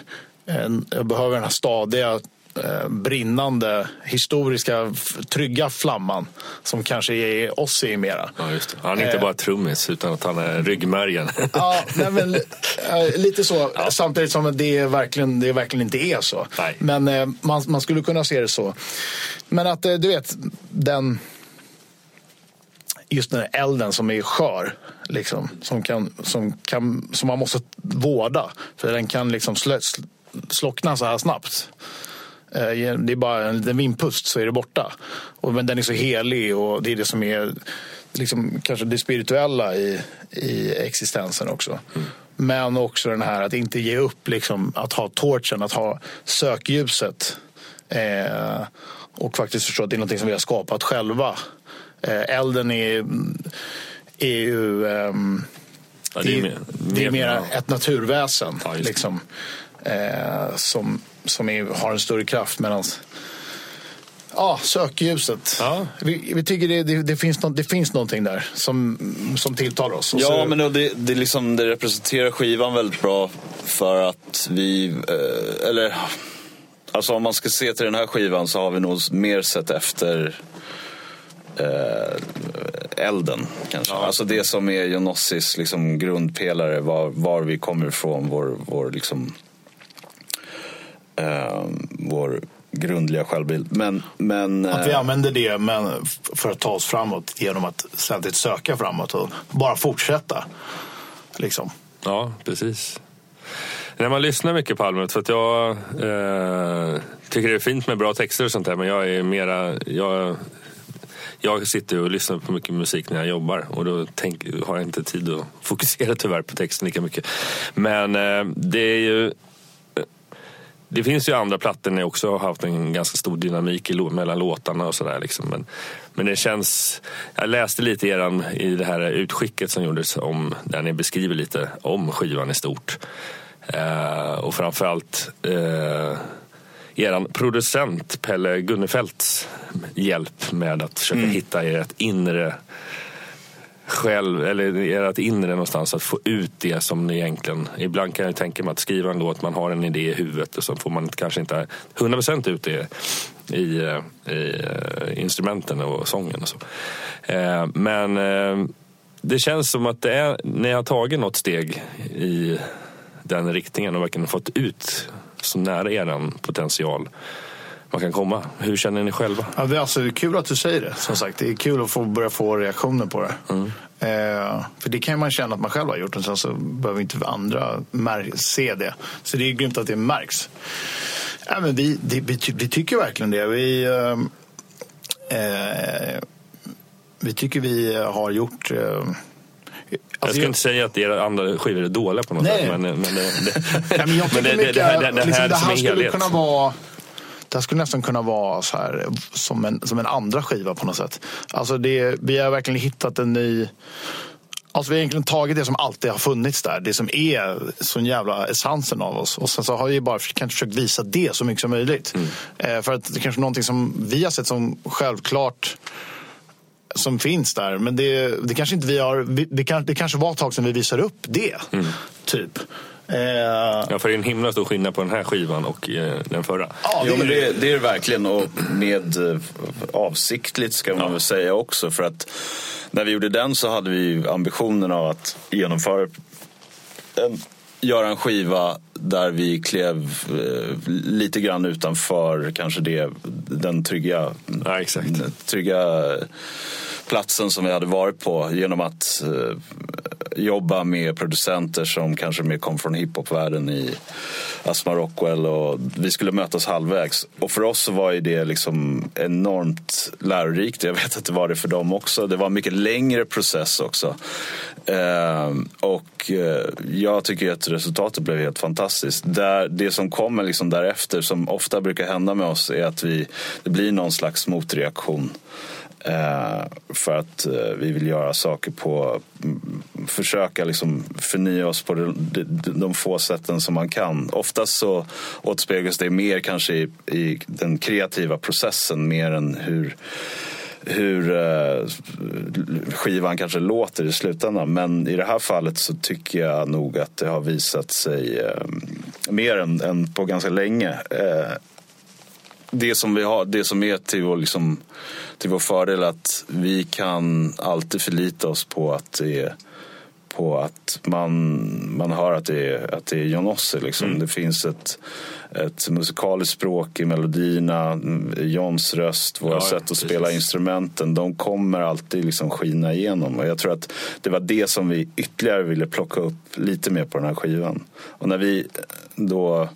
jag behöver den här stadiga Eh, brinnande, historiska, trygga flamman som kanske är Ozzy mera. Ja, just det. Han är inte eh. bara trummis utan att han är ryggmärgen. ja, nej, men, eh, lite så. Ja. Samtidigt som det verkligen, det verkligen inte är så. Nej. Men eh, man, man skulle kunna se det så. Men att eh, du vet, den just den här elden som är skör. Liksom, som, kan, som, kan, som man måste vårda. För den kan liksom slö, slockna så här snabbt. Eh, det är bara en liten vindpust så är det borta. Och, men den är så helig och det är det som är liksom, kanske det spirituella i, i existensen också. Mm. Men också den här att inte ge upp, liksom, att ha torchen, att ha sökljuset. Eh, och faktiskt förstå att det är något som vi har skapat själva. Eh, elden är, är ju... Um, ja, det, är, mer, det är mer ett naturväsen. Ja, liksom, eh, som som är, har en större kraft medan Ja, sökljuset. Ja. Vi, vi tycker det, det, det, finns no, det finns någonting där som, som tilltalar oss. ja, så... men det, det, liksom, det representerar skivan väldigt bra för att vi... Eh, eller, alltså om man ska se till den här skivan så har vi nog mer sett efter eh, elden. Kanske. Ja. Alltså det som är Jonossis liksom, grundpelare, var, var vi kommer ifrån, vår, vår liksom, eh, vår grundliga självbild. Men, men, att vi eh, använder det men för att ta oss framåt genom att ständigt söka framåt och bara fortsätta. Liksom. Ja, precis. När man lyssnar mycket på albumet, för att jag eh, tycker det är fint med bra texter och sånt där, men jag är mera... Jag, jag sitter och lyssnar på mycket musik när jag jobbar och då tänk, har jag inte tid att (laughs) fokusera tyvärr på texten lika mycket. Men eh, det är ju eh, det finns ju andra plattor när jag också har haft en ganska stor dynamik mellan låtarna och sådär. Liksom. Men, men det känns... Jag läste lite eran, i det här utskicket som gjordes om, där ni beskriver lite om skivan i stort. Eh, och framförallt eh, eran producent Pelle Gunnefelts hjälp med att försöka mm. hitta ert inre själv, eller ert inre någonstans, att få ut det som ni egentligen... Ibland kan jag tänka mig att skriva en låt, man har en idé i huvudet och så får man kanske inte 100% ut det i, i uh, instrumenten och sången och så. Uh, men det känns som att det är, ni har tagit något steg i den riktningen och verkligen fått ut så nära er potential man kan komma. Hur känner ni själva? Ja, det, är alltså, det är kul att du säger det. Som sagt, det är kul att få börja få reaktioner på det. Mm. Eh, för det kan man känna att man själv har gjort och sen så behöver inte andra se det. Så det är grymt att det märks. Ja, men vi, det, vi, vi tycker verkligen det. Vi, eh, eh vi tycker vi har gjort eh, jag ska inte säga att era andra skivor är dåliga på något nej. sätt. Men, men, det, det, (laughs) ja, men jag tycker det, mycket, det, här, det, det här, liksom, det här skulle kunna vara det här skulle nästan kunna vara så här, som, en, som en andra skiva på något sätt. Alltså det, vi har verkligen hittat en ny... Alltså vi har egentligen tagit det som alltid har funnits där. Det som är sån jävla essensen av oss. Och sen så har vi bara kanske försökt visa det så mycket som möjligt. Mm. Eh, för att det är kanske är någonting som vi har sett som självklart som finns där. Men det, det kanske inte vi har... Vi, det, kan, det kanske var ett tag sedan vi visade upp det. Mm. Typ. Eh, ja, för det är en himla stor skillnad på den här skivan och eh, den förra. Ja, det, jo, men det, det är det verkligen och med eh, avsiktligt ska man ja. väl säga också. För att när vi gjorde den så hade vi ambitionen av att genomföra en, göra en skiva där vi klev eh, lite grann utanför kanske det, den trygga, ja, exakt. trygga platsen som vi hade varit på genom att eh, jobba med producenter som kanske mer kom från hiphopvärlden i alltså Asma Rockwell och vi skulle mötas halvvägs. Och för oss så var ju det liksom enormt lärorikt. Jag vet att det var det för dem också. Det var en mycket längre process också. Eh, och eh, jag tycker att resultatet blev helt fantastiskt. Där, det som kommer liksom därefter, som ofta brukar hända med oss, är att vi, det blir någon slags motreaktion. Eh, för att eh, vi vill göra saker på, mm, försöka liksom förnya oss på de, de, de få sätten som man kan. Oftast så återspeglas det mer kanske i, i den kreativa processen mer än hur hur eh, skivan kanske låter i slutändan. Men i det här fallet så tycker jag nog att det har visat sig eh, mer än, än på ganska länge. Eh, det som vi har, det som är till vår, liksom, till vår fördel att vi kan alltid förlita oss på att det är på att man, man hör att det är, att det är John Liksom. Mm. Det finns ett, ett musikaliskt språk i melodierna, Johns röst, våra ja, sätt att precis. spela instrumenten. De kommer alltid liksom skina igenom. Och jag tror att det var det som vi ytterligare ville plocka upp lite mer på den här skivan. Och när vi då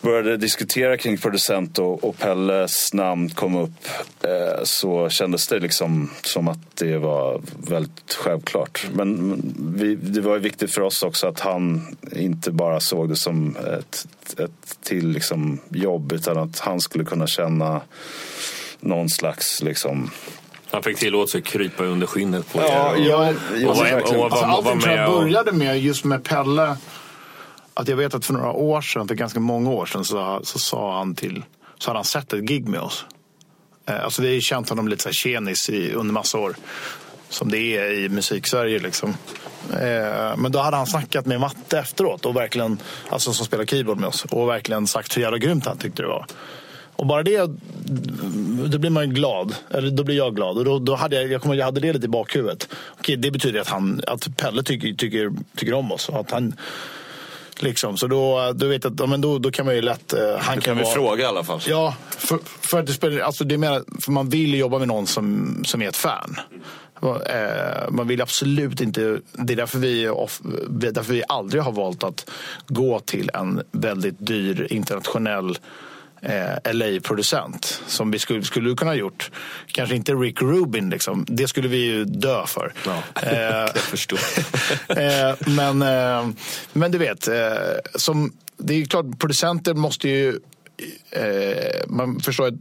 började diskutera kring producent och, och Pelles namn kom upp eh, så kändes det liksom som att det var väldigt självklart. Men vi, det var viktigt för oss också att han inte bara såg det som ett, ett till liksom jobb utan att han skulle kunna känna någon slags liksom han fick tillåta sig krypa under skinnet på ja, er. Och, ja, och, och, och, och, och, alltså, allting tror jag började med just med Pelle att jag vet att för några år sedan, för ganska många år sedan, så, så sa han till, så hade han sett ett gig med oss. Eh, alltså vi har ju känt honom lite så här tjenis i, under massa år. Som det är i musik-Sverige liksom. Eh, men då hade han snackat med Matte efteråt, och verkligen, alltså som spelar keyboard med oss. Och verkligen sagt hur jävla grymt han tyckte det var. Och bara det, då blir man ju glad. Eller då blir jag glad. Och då, då hade jag, jag, kommer, jag hade det lite i bakhuvudet. Okej, det betyder att, han, att Pelle tycker, tycker, tycker om oss. Att han, Liksom. Så då, då vet att men då, då kan man ju lätt... Uh, han kan, kan vi vara, fråga i alla fall. Ja, för, för att det spelar, alltså det mer, för man vill jobba med någon som, som är ett fan. Uh, man vill absolut inte... Det är därför vi, därför vi aldrig har valt att gå till en väldigt dyr internationell eh, LA-producent som vi skulle, skulle kunna ha gjort. Kanske inte Rick Rubin, liksom. det skulle vi ju dö för. Ja, eh, (laughs) jag förstår. (laughs) eh, men, eh, men du vet, eh, som, det är klart, producenter måste ju... Eh, man förstår att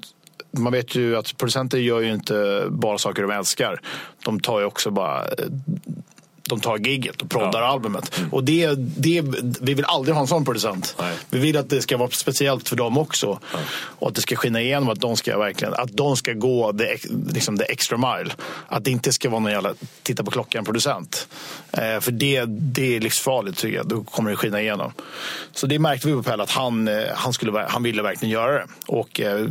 man vet ju att producenter gör ju inte bara saker de älskar. De tar ju också bara de tar gigget och proddar ja. albumet. Mm. Och det, det, vi vill aldrig ha en sån producent. Nej. Vi vill att det ska vara speciellt för dem också. Ja. Och att det ska skina igenom att de ska, verkligen, att de ska gå the, liksom extra mile. Att det inte ska vara någon jävla titta på klockan-producent. Eh, för det, det är livsfarligt tycker jag. Då kommer det skina igenom. Så det märkte vi på Pelle att han, eh, han, skulle, han ville verkligen göra det. Och eh,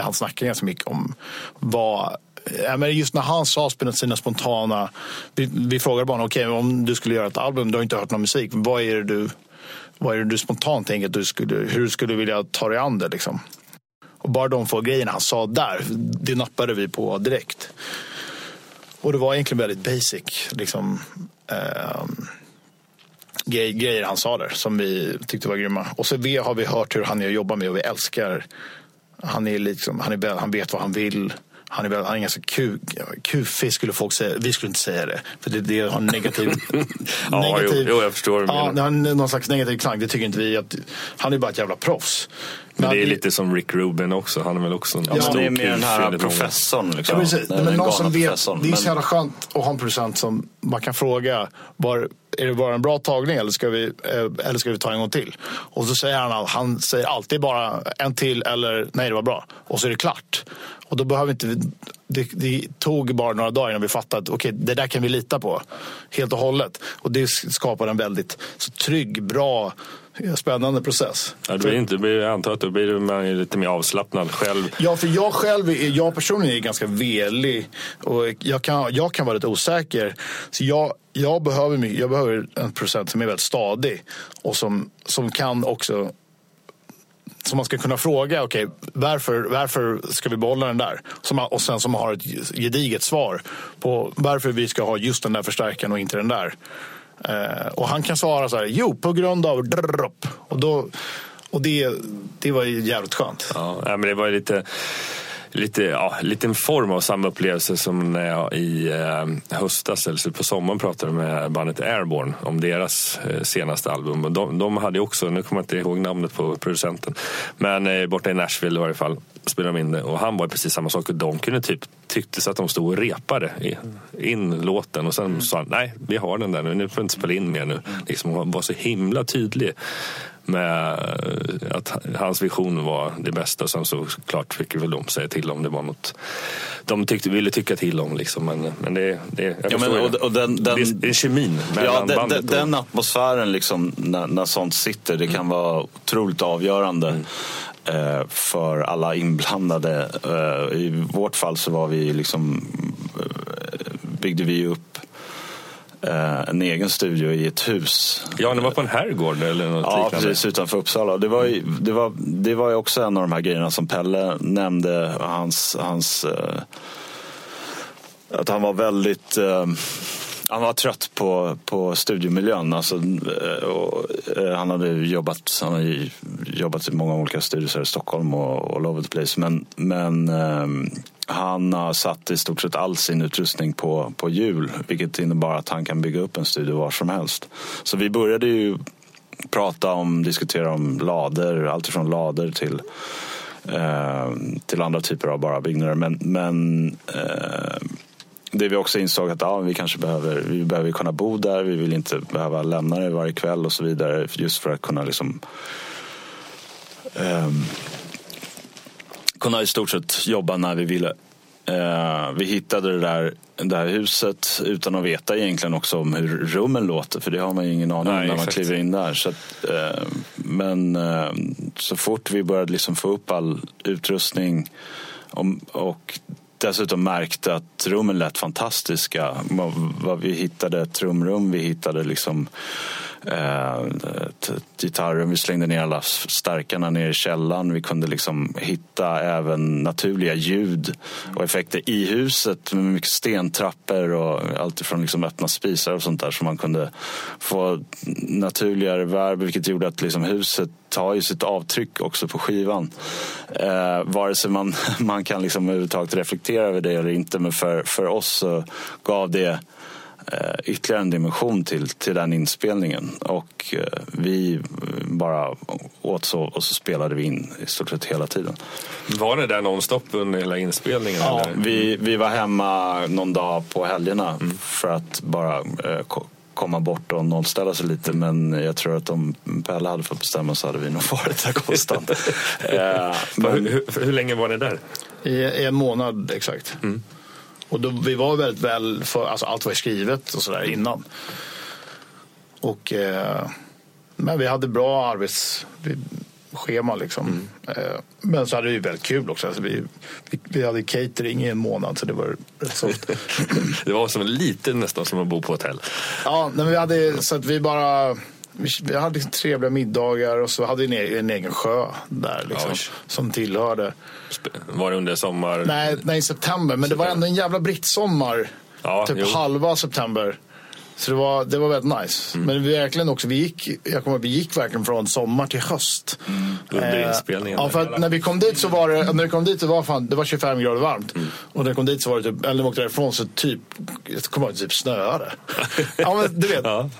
han snackade ganska mycket om vad ja, men just när han sa sina spontana... Vi, vi frågade bara okay, om du skulle göra ett album, du har inte hört någon musik. Vad är det du, vad är det du spontant tänker att du skulle, hur skulle du vilja ta dig an det? Liksom? Och bara de få grejerna han sa där, det nappade vi på direkt. Och det var egentligen väldigt basic. Liksom, eh, grejer han sa där som vi tyckte var grymma. Och så har vi hört hur han är att jobba med och vi älskar. Han, är liksom, han, är, han vet vad han vill. Han är, han är ganska kuk, kufig skulle folk säga. Vi skulle inte säga det. För det, det har en negativ... (laughs) ja, negativ, jo, jo, jag förstår. Ja, det har någon slags negativ klang. Det tycker inte vi. Att, han är bara ett jävla proffs. Men, det är lite som Rick Rubin också. Han är väl också en ja, stor Han är mer den här professorn. Liksom. Ja, precis. men någon som vet, det är så jävla skönt att ha en producent som man kan fråga. Var, är det bara en bra tagning eller ska, vi, eh, eller ska vi ta en gång till? Och så säger han, han säger alltid bara en till eller nej det var bra. Och så är det klart. Och då behöver inte det, det, tog bara några dagar innan vi fattade att okay, det där kan vi lita på helt och hållet. Och det skapar en väldigt så trygg, bra, spännande process. Ja, det blir inte, jag antar att då blir man lite mer avslappnad själv. Ja, för jag själv, jag personligen är ganska velig och jag kan, jag kan vara lite osäker. Så jag, jag, behöver, jag behöver en procent som är väldigt stadig och som, som kan också som man ska kunna fråga, okej, okay, varför, varför ska vi behålla den där? Som, och sen som har ett gediget svar på varför vi ska ha just den där förstärkaren och inte den där. Eh, och han kan svara så här, jo, på grund av drrrrop. Och, då, och det, det var ju jävligt skönt. Ja, men det var lite lite, ja, lite en form av samma upplevelse som när jag i eh, höstas, eller på sommaren, pratade med bandet Airborne om deras eh, senaste album. De, de hade också, nu kommer jag inte ihåg namnet på producenten, men eh, borta i Nashville i varje fall spelade de in det och han var precis samma sak och de kunde typ tycktes att de stod och repade in låten och sen mm. sa han nej, vi har den där nu, nu får vi inte spela in mer nu. Liksom, han var så himla tydlig med att hans vision var det bästa. Sen så klart fick väl de säga till om det var något de tyckte, ville tycka till om. Liksom. Men, men det, det, ja, men, och, och den, den, det är kemin mellan ja, den, bandet. Den, den atmosfären liksom, när, när sånt sitter, det kan mm. vara otroligt avgörande. Mm eh, för alla inblandade. Eh, I vårt fall så var vi liksom, byggde vi upp Eh, en egen studio i ett hus. Ja, det var på en herrgård eller något Ja, liknande. precis utanför Uppsala. Det var, ju, det, var, det var också en av de här grejerna som Pelle nämnde. Hans, hans, uh, att han var väldigt uh, han var trött på, på studiemiljön. Alltså, eh, och, eh, han hade jobbat, han hade jobbat i många olika studier i Stockholm och all over the place. Men, men eh, han har satt i stort sett all sin utrustning på, på hjul vilket innebar att han kan bygga upp en studio var som helst. Så vi började ju prata om, diskutera om lader, allt från lader till eh, till andra typer av bara byggnader. Men, men eh, det vi också insåg att ja, vi kanske behöver, vi behöver kunna bo där, vi vill inte behöva lämna det varje kväll och så vidare just för att kunna liksom eh, kunna i stort sett jobba när vi ville. Eh, vi hittade det där, det här huset utan att veta egentligen också om hur rummen låter. För det har man ju ingen aning om när man kliver in där. Så att, eh, men eh, så fort vi började liksom få upp all utrustning och, och dessutom märkte att rummen lät fantastiska. Vi hittade ett trumrum, vi hittade liksom eh, gitarren. Vi slängde ner alla stärkarna ner i källaren. Vi kunde liksom hitta även naturliga ljud och effekter i huset med mycket stentrappor och allt ifrån liksom öppna spisar och sånt där så man kunde få naturligare verb vilket gjorde att liksom huset tar ju sitt avtryck också på skivan. Eh, vare sig man, (laughs) man kan liksom överhuvudtaget reflektera över det eller inte men för, för oss så gav det ytterligare en dimension till, till den inspelningen. Och eh, vi bara åt så och så spelade vi in i stort sett hela tiden. Var det där nonstop under hela inspelningen? Ja, eller? Vi, vi var hemma någon dag på helgerna mm. för att bara eh, komma bort och nollställa sig lite. Men jag tror att om Pelle hade fått bestämma så hade vi nog varit där konstant. (laughs) eh, men... hur, hur, hur, länge var ni där? I en månad exakt. Mm. Och då, vi var väldigt väl, för, alltså allt var skrivet och sådär innan. Och, eh, men vi hade bra arbetsschema liksom. Mm. Eh, men så hade vi väldigt kul också. Alltså vi, vi, vi, hade catering i en månad så det var rätt soft. (laughs) det var som lite nästan som att bo på hotell. Ja, men vi hade så att vi bara vi hade liksom trevliga middagar och så hade vi en, egen sjö där liksom, som tillhörde. Var det under sommar? Nej, nej september. Men det var ändå en jävla brittsommar. Ja, typ jo. halva september. Så det var, det var väldigt nice. Mm. Men vi verkligen också, vi gick, jag kommer vi gick verkligen från sommar till höst. Mm. Under eh, inspelningen. Ja, för att när vi kom dit så var det, när vi kom dit så var fan, det var 25 grader varmt. Mm. Och när vi kom dit så var det typ, eller när vi åkte därifrån så typ, jag kommer ihåg, typ snöade. (laughs) ja men du vet. Ja.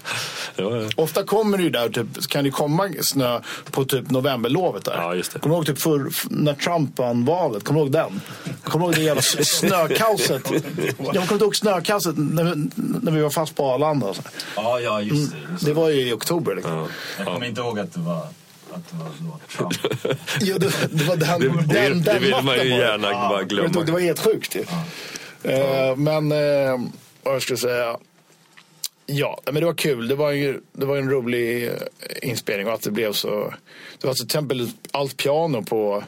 Ja, Ofta kommer det ju där, typ, kan det komma snö på typ novemberlovet där. Ja, just det. Kommer du ihåg typ för, när Trump vann valet? Kommer du ihåg den? Kommer du ihåg det jävla snökaoset? (laughs) jag kommer inte ihåg snökaoset när, när vi var fast på Arlanda Arlanda. Och så. Ja, ja, just det. Mm. Det var ju i oktober. Liksom. Ja. Jag kommer inte ihåg att det var att det var då ja, (laughs) det, det var den, det, den, det, den det vill man ju gärna ja. bara glömma. Det var helt sjukt ju. Ja. Uh, men uh, vad jag skulle säga. Ja, men det var kul. Det var, en, det var en rolig eh, inspelning och att det blev så. Det var till exempel allt piano på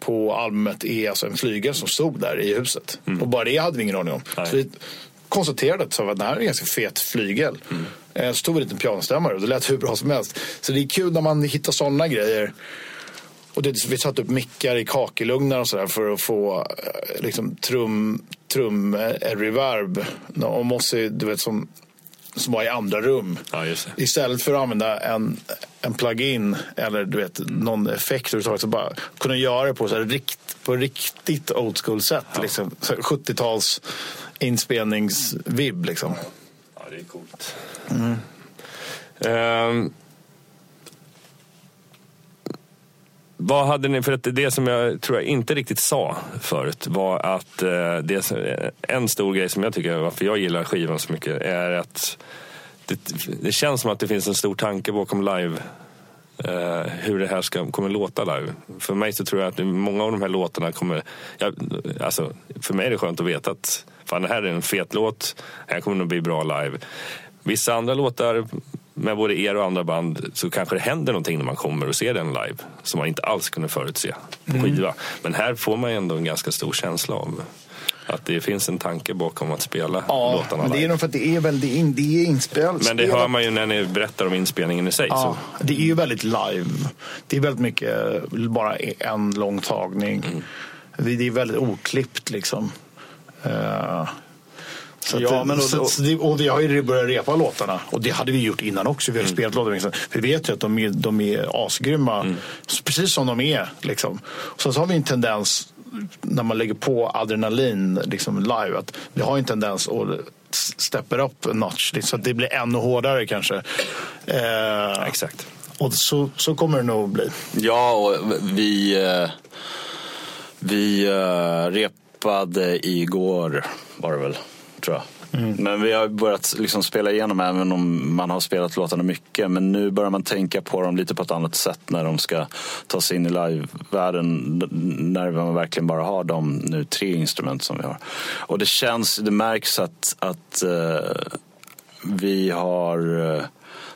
på albumet är alltså en flygel som stod där i huset. Mm. Och bara det hade vi ingen aning om. Så vi konstaterade att det här är en ganska fet flygel. Mm. Eh, så tog vi en liten pianostämmare och det lät hur bra som helst. Så det är kul när man hittar sådana grejer. Och det, vi satte upp mickar i kakelugnar och sådär för att få eh, liksom, trum, trum eh, reverb. Och Mossi, du vet som som var i andra rum. Ja. Istället för att använda en, en plugin eller du vet, någon effekt överhuvudtaget så bara kunna göra det på, så här, rikt, på riktigt old school sätt. Liksom. Så här 70-tals inspelningsvibb. Liksom. Ja, det är coolt. Ehm, vad hade ni, för att det som jag tror jag inte riktigt sa förut var att eh, det, som- en stor grej som jag tycker varför jag gillar skivan så mycket är att det, det känns som att det finns en stor tanke bakom live eh, hur det här ska, kommer låta live. För mig så tror jag att många av de här låtarna kommer... Jag, alltså, för mig är det skönt att veta att fan, det här är en fet låt, här kommer att bli bra live. Vissa andra låtar med både er och andra band så kanske det händer någonting när man kommer och ser den live som man inte alls kunde förutse på skiva. Men här får man ändå en ganska stor känsla av att det finns en tanke bakom att spela Ja, låtarna men det är nog för att det är väl det är, in, det är inspelat. Men det hör man ju när ni berättar om inspelningen i sig. Ja, Så. det är ju väldigt live. Det är väldigt mycket bara en lång tagning. Mm. Det är väldigt oklippt liksom. Eh, så Ja, det- men och- så, så det, och vi har ju börjat repa låtarna. Och det hade vi gjort innan också. Vi Mm. har spelat låtarna. Vi vet ju att de är, de är asgrymma. Precis som de är. Liksom. Och sen så har vi en tendens när man lägger på adrenalin liksom, live. Att vi har en tendens att steppa upp en notch. Så att det blir ännu hårdare kanske. Eh, Exakt. och så, så kommer det nog bli. Ja, och vi, eh, vi eh, repade igår var det väl, tror jag. Men vi har börjat liksom spela igenom även om man har spelat låtarna mycket. Men nu börjar man tänka på dem lite på ett annat sätt när de ska ta sig in i livevärlden. När man verkligen bara har de nu tre instrument som vi har. Och det känns, det märks att, att eh, vi har eh,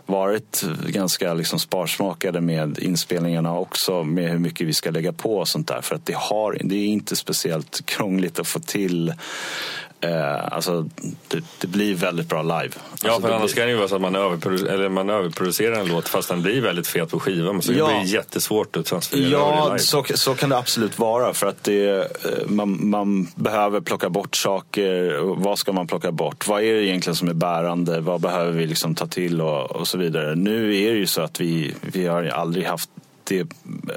varit ganska liksom sparsmakade med inspelningarna också med hur mycket vi ska lägga på och sånt där. För att det, har, det är inte speciellt krångligt att få till. Eh, alltså, det, det blir väldigt bra live. Ja, alltså, för det annars blir- kan det ju vara så att man, överprodu- eller man överproducerar en låt fast den blir väldigt fet på skivan. Så Ja. det blir jättesvårt att transferera över det Ja, live. så, så kan det absolut vara. För att det, eh, man, man behöver plocka bort saker. Vad ska man plocka bort? Vad är det egentligen som är bärande? Vad behöver vi liksom ta till och, och så vidare. Nu är det ju så att vi, vi har aldrig haft det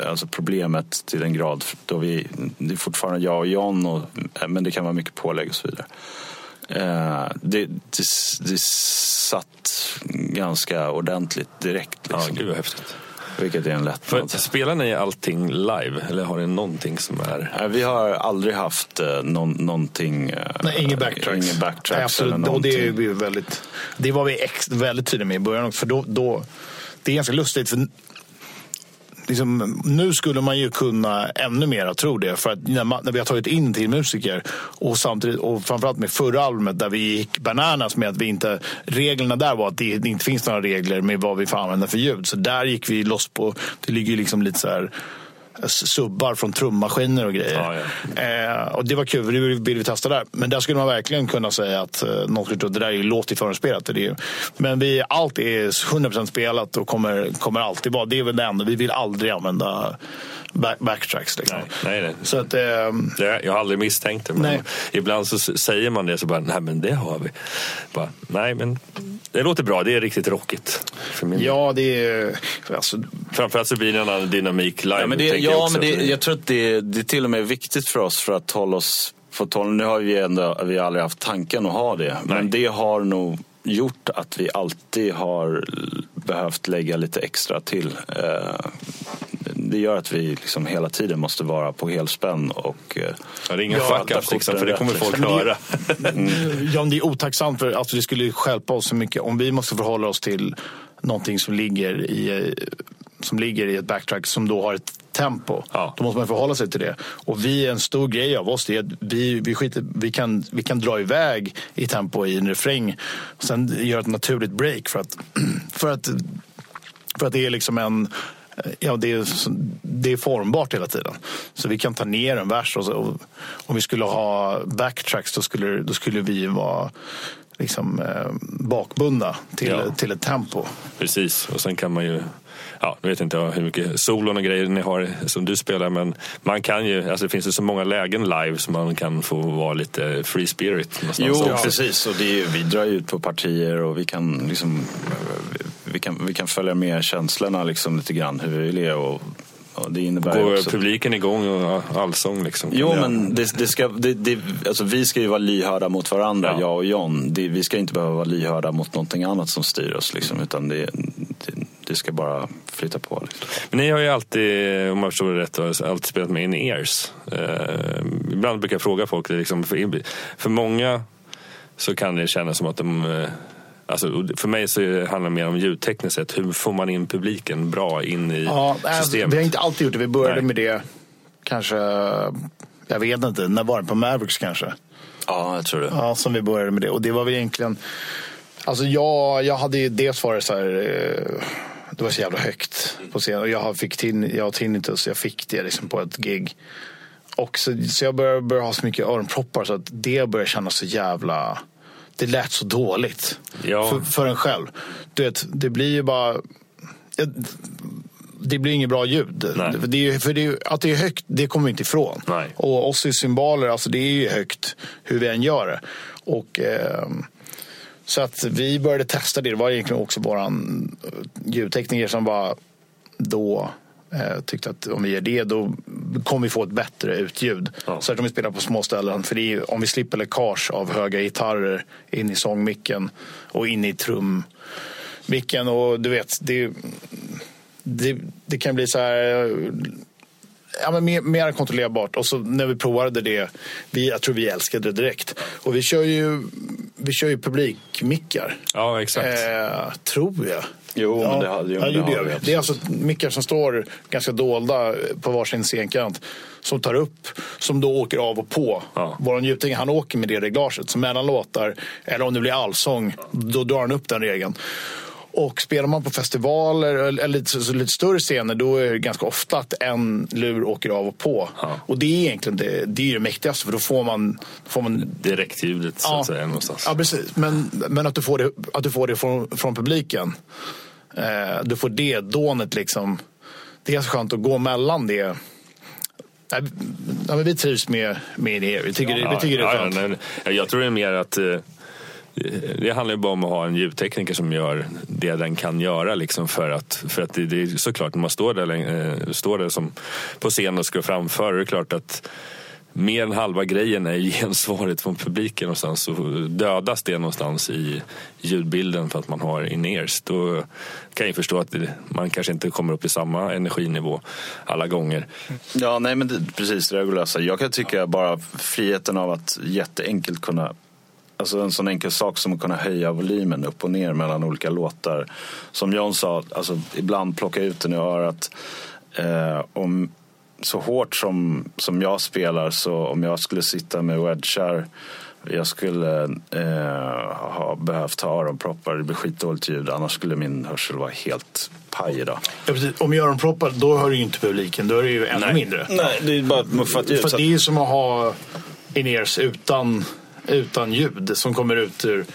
alltså problemet till en grad då vi, det är fortfarande jag och John och, men det kan vara mycket pålägg och så vidare. Eh, det, det, det satt ganska ordentligt direkt. Ja, Liksom, gud vad häftigt. vilket är en För, lättnad. spelar ni allting live eller har ni någonting som är... Nej, Vi har aldrig haft eh, någon, någonting... eh, Nej, ingen backtracks. Ingen backtracks Nej, absolut. eller och det, är väldigt, det var vi ex, väldigt tydliga med i början också. För då, då, det är ganska lustigt. För liksom, nu skulle man ju kunna ännu mer tro det. För att när, man, när vi har tagit in till musiker och samtidigt och framförallt med förra albumet där vi gick bananas med att vi inte... Reglerna där var att det, det inte finns några regler med vad vi får använda för ljud. Så där gick vi loss på... Det ligger ju liksom lite så här subbar från trummaskiner och grejer. Ja, Eh, och det var kul, det ville vi testa där. Men där skulle man verkligen kunna säga att eh, någon skulle tro att det där är ju låt i förinspelat. Det är, ju- men vi, allt är 100% spelat och kommer, kommer alltid vara. Det är väl det enda. Vi vill aldrig använda back, backtracks. Liksom. Nej, nej, nej. Så att, eh, Det, jag har aldrig misstänkt det, men Nej. ibland så säger man det så bara, nej men det har vi. Bara, nej men det låter bra, det är riktigt rockigt. För min ja, det är... Alltså, Framförallt så blir det en annan dynamik live. Ja, men, det, jag ja, också. men det, jag tror att det, det är till och med viktigt för oss för att hålla oss på tolv. Nu har vi ändå vi har aldrig haft tanken att ha det. Men Nej. det har nog gjort att vi alltid har behövt lägga lite extra till. Eh, Det gör att vi liksom hela tiden måste vara på helspänn och eh, Ja, det är inga Ja, fuck-ups liksom, för det kommer folk liksom. höra. Ja, men det är otacksamt för alltså, det skulle stjälpa oss så mycket om vi måste förhålla oss till någonting som ligger i, som ligger i ett backtrack som då har ett tempo. Ja. Då måste man förhålla sig till det. Och vi, en stor grej av oss det är att vi, vi, skiter, vi, kan, vi kan dra iväg i tempo i en refräng och sen göra ett naturligt break för att, (clears throat) för att, för att det är liksom en Ja, det är, det är formbart hela tiden. Så vi kan ta ner en vers. Och så, och om vi skulle ha backtracks då skulle, då skulle vi vara liksom, eh, bakbundna till, Ja. till ett tempo. Precis, och sen kan man ju Ja, nu vet inte jag hur mycket solon och grejer ni har som du spelar men man kan ju, alltså det finns ju så många lägen live som man kan få vara lite free spirit. Jo, också. precis. Och det är, vi drar ju ut på partier och vi kan, liksom, vi kan, vi kan följa med känslorna liksom, lite grann hur vi är. Och, det innebär Går också... publiken igång och allsång liksom? Jo, Ja. men det, det ska, det, det, alltså vi ska ju vara lyhörda mot varandra, Ja. jag och John. Vi ska inte behöva vara lyhörda mot någonting annat som styr oss. Liksom, utan det, det, ska bara flytta på. Liksom. Men ni har ju alltid, om jag förstår det rätt, alltid spelat med in ears. Eh, ibland brukar jag fråga folk, det liksom, för, för många så kan det kännas som att de eh, Alltså, för mig så handlar det mer om ljudtekniskt sett. Hur får man in publiken bra in i Ja, alltså, systemet? vi har inte alltid gjort det. Vi började Nej. med det kanske, jag vet inte, när var det? På Mavericks kanske? Ja, jag tror det. Ja, som vi började med det. Och det var väl egentligen... Alltså jag, jag hade ju dels varit så här... eh, Det var så jävla högt på scenen. Och jag fick tin, jag har tinnitus, jag fick det liksom på ett gig. Och så, så jag började, började ha så mycket öronproppar så att det började kännas så jävla... Det lät så dåligt Ja. för, för en själv. Du vet, det blir ju bara... ja, Det blir inget bra ljud. Nej. Det är, ju- för det är, att det är högt, det kommer vi inte ifrån. Nej. Och oss i symboler, alltså det är ju högt hur vi än gör det. Och, ehm, så att vi började testa det. Det var egentligen också våran eh, ljudtekniker som bara då eh, tyckte att om vi gör det då kommer vi få ett bättre utljud. Ja. Särskilt om vi spelar på små ställen. För det är, om vi slipper läckage av höga gitarrer in i sångmicken och in i trummicken. Och du vet, det, det, det kan bli så här ja, men mer, mer kontrollerbart. Och så när vi provade det, vi, jag tror vi älskade det direkt. Och vi kör ju, vi kör ju publikmickar. Ja, exakt. Eh, tror jag. Jo, men det hade- jo, ja, det, det har vi. Det är alltså mickar som står ganska dolda på varsin scenkant. Som tar upp, som då åker av och på. Ja. Vår njutning, han åker med det reglaget. Så mellan låtar, eller om det blir allsång, då drar han upp den regeln. Och spelar man på festivaler eller lite, så, lite större scener då är det ganska ofta att en lur åker av och på. Ja. Och det är egentligen det, det, är det mäktigaste för då får man, får man Direktljudet så att säga någonstans. Ja, precis. Men, men att du får det, att du får det från, från publiken. Eh, du får det dånet liksom. Det är ganska skönt att gå mellan det. Nej, ja, men vi trivs med, med det. Vi tycker, det, vi tycker det är ja, skönt. ja, nej, nej. Jag tror det är mer att eh, det handlar ju bara om att ha en ljudtekniker som gör det den kan göra. Liksom för att, för att det, det är såklart när man står där, eh, står där som på scen och ska framföra, det är klart att mer än halva grejen är (laughs) gensvaret från publiken någonstans. Så dödas det någonstans i ljudbilden för att man har in-ears. Då kan jag förstå att man kanske inte kommer upp i samma energinivå alla gånger. Ja, nej men det, precis, det där går att lösa. Jag kan tycka bara friheten av att jätteenkelt kunna Alltså en sån enkel sak som att kunna höja volymen upp och ner mellan olika låtar. Som John sa, alltså, ibland plocka ut den i örat. Eh, om, så hårt som, som jag spelar, så om jag skulle sitta med wedgar jag skulle eh, ha behövt ha öronproppar, det blir skitdåligt ljud. Annars skulle min hörsel vara helt paj idag. Ja. Om öronproppar, då hör du ju inte publiken. Då är det ju ännu Nej. mindre. Nej, det är bara ett muffat ljud. För det är ju som att ha in-ears utan, utan ljud som kommer ut ur,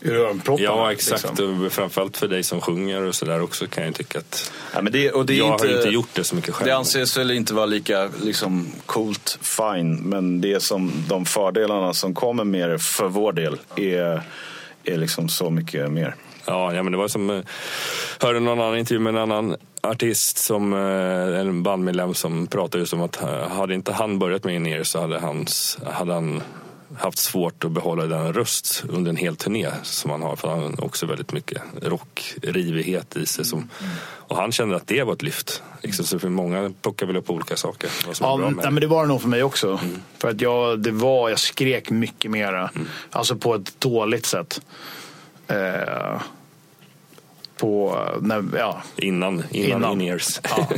ur öronpropparna. Ja, exakt. liksom. Framförallt för dig som sjunger och sådär också kan jag tycka att Ja, men det, och det är jag inte, har inte gjort det så mycket själv. Det anses väl inte vara lika liksom, coolt, fine, men det som, de fördelarna som kommer med det för vår del är, är liksom så mycket mer. Ja, ja, men det var som... eh, hörde någon annan intervju med en annan artist, som, eh, en bandmedlem som pratade just om att eh, hade inte han börjat med in så hade, hans, hade han haft svårt att behålla den röst under en hel turné som han har. För han har också väldigt mycket rockrivighet i sig. Som, och han kände att det var ett lyft. Liksom, så för många plockar väl upp olika saker. Vad som är Ja, bra men, nej, det. men det var det nog för mig också. För att jag, det var, jag skrek mycket mera. Mm. Alltså på ett dåligt sätt. Eh, på, när, ja. Innan, innan, Innan. in-ears. Ja.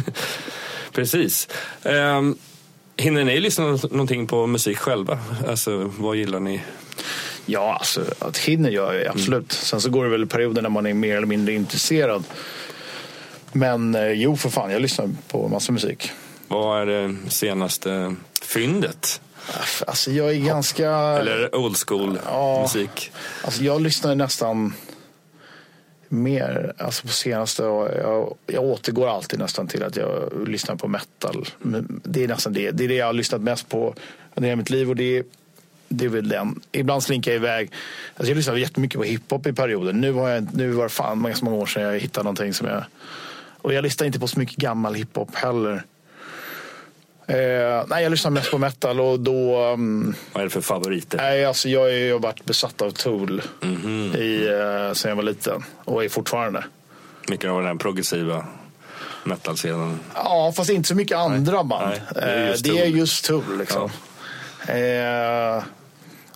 (laughs) Precis. Um, hinner ni lyssna någonting på musik själva? Alltså, vad gillar ni? ja, alltså att hinner gör jag absolut. Sen så går det väl perioder när man är mer eller mindre intresserad. Men eh, jo, för fan, jag lyssnar på massa musik. Vad är det senaste fyndet? Alltså jag är ganska... Eller old school Ja. musik? Alltså jag lyssnar nästan mer, alltså på senaste, jag, jag återgår alltid nästan till att jag lyssnar på metal. Det är nästan det, det är det jag har lyssnat mest på under hela mitt liv och det är, det är väl den. Ibland slinkar jag iväg. Alltså jag lyssnade jättemycket på hiphop i perioden. Nu, har jag, nu var det fan ganska många år sedan jag hittade någonting som jag... Och jag lyssnar inte på så mycket gammal hiphop heller. Eh, nej, jag lyssnar mest på metal och då... Um, Vad är det för favoriter? Nej, alltså jag har ju varit besatt av Tool i, eh, sen jag var liten och är fortfarande. Mycket av den progressiva metal-scenen. Ja, fast inte så mycket andra band. Nej, det är just det är Tool. just Tool liksom. Eh,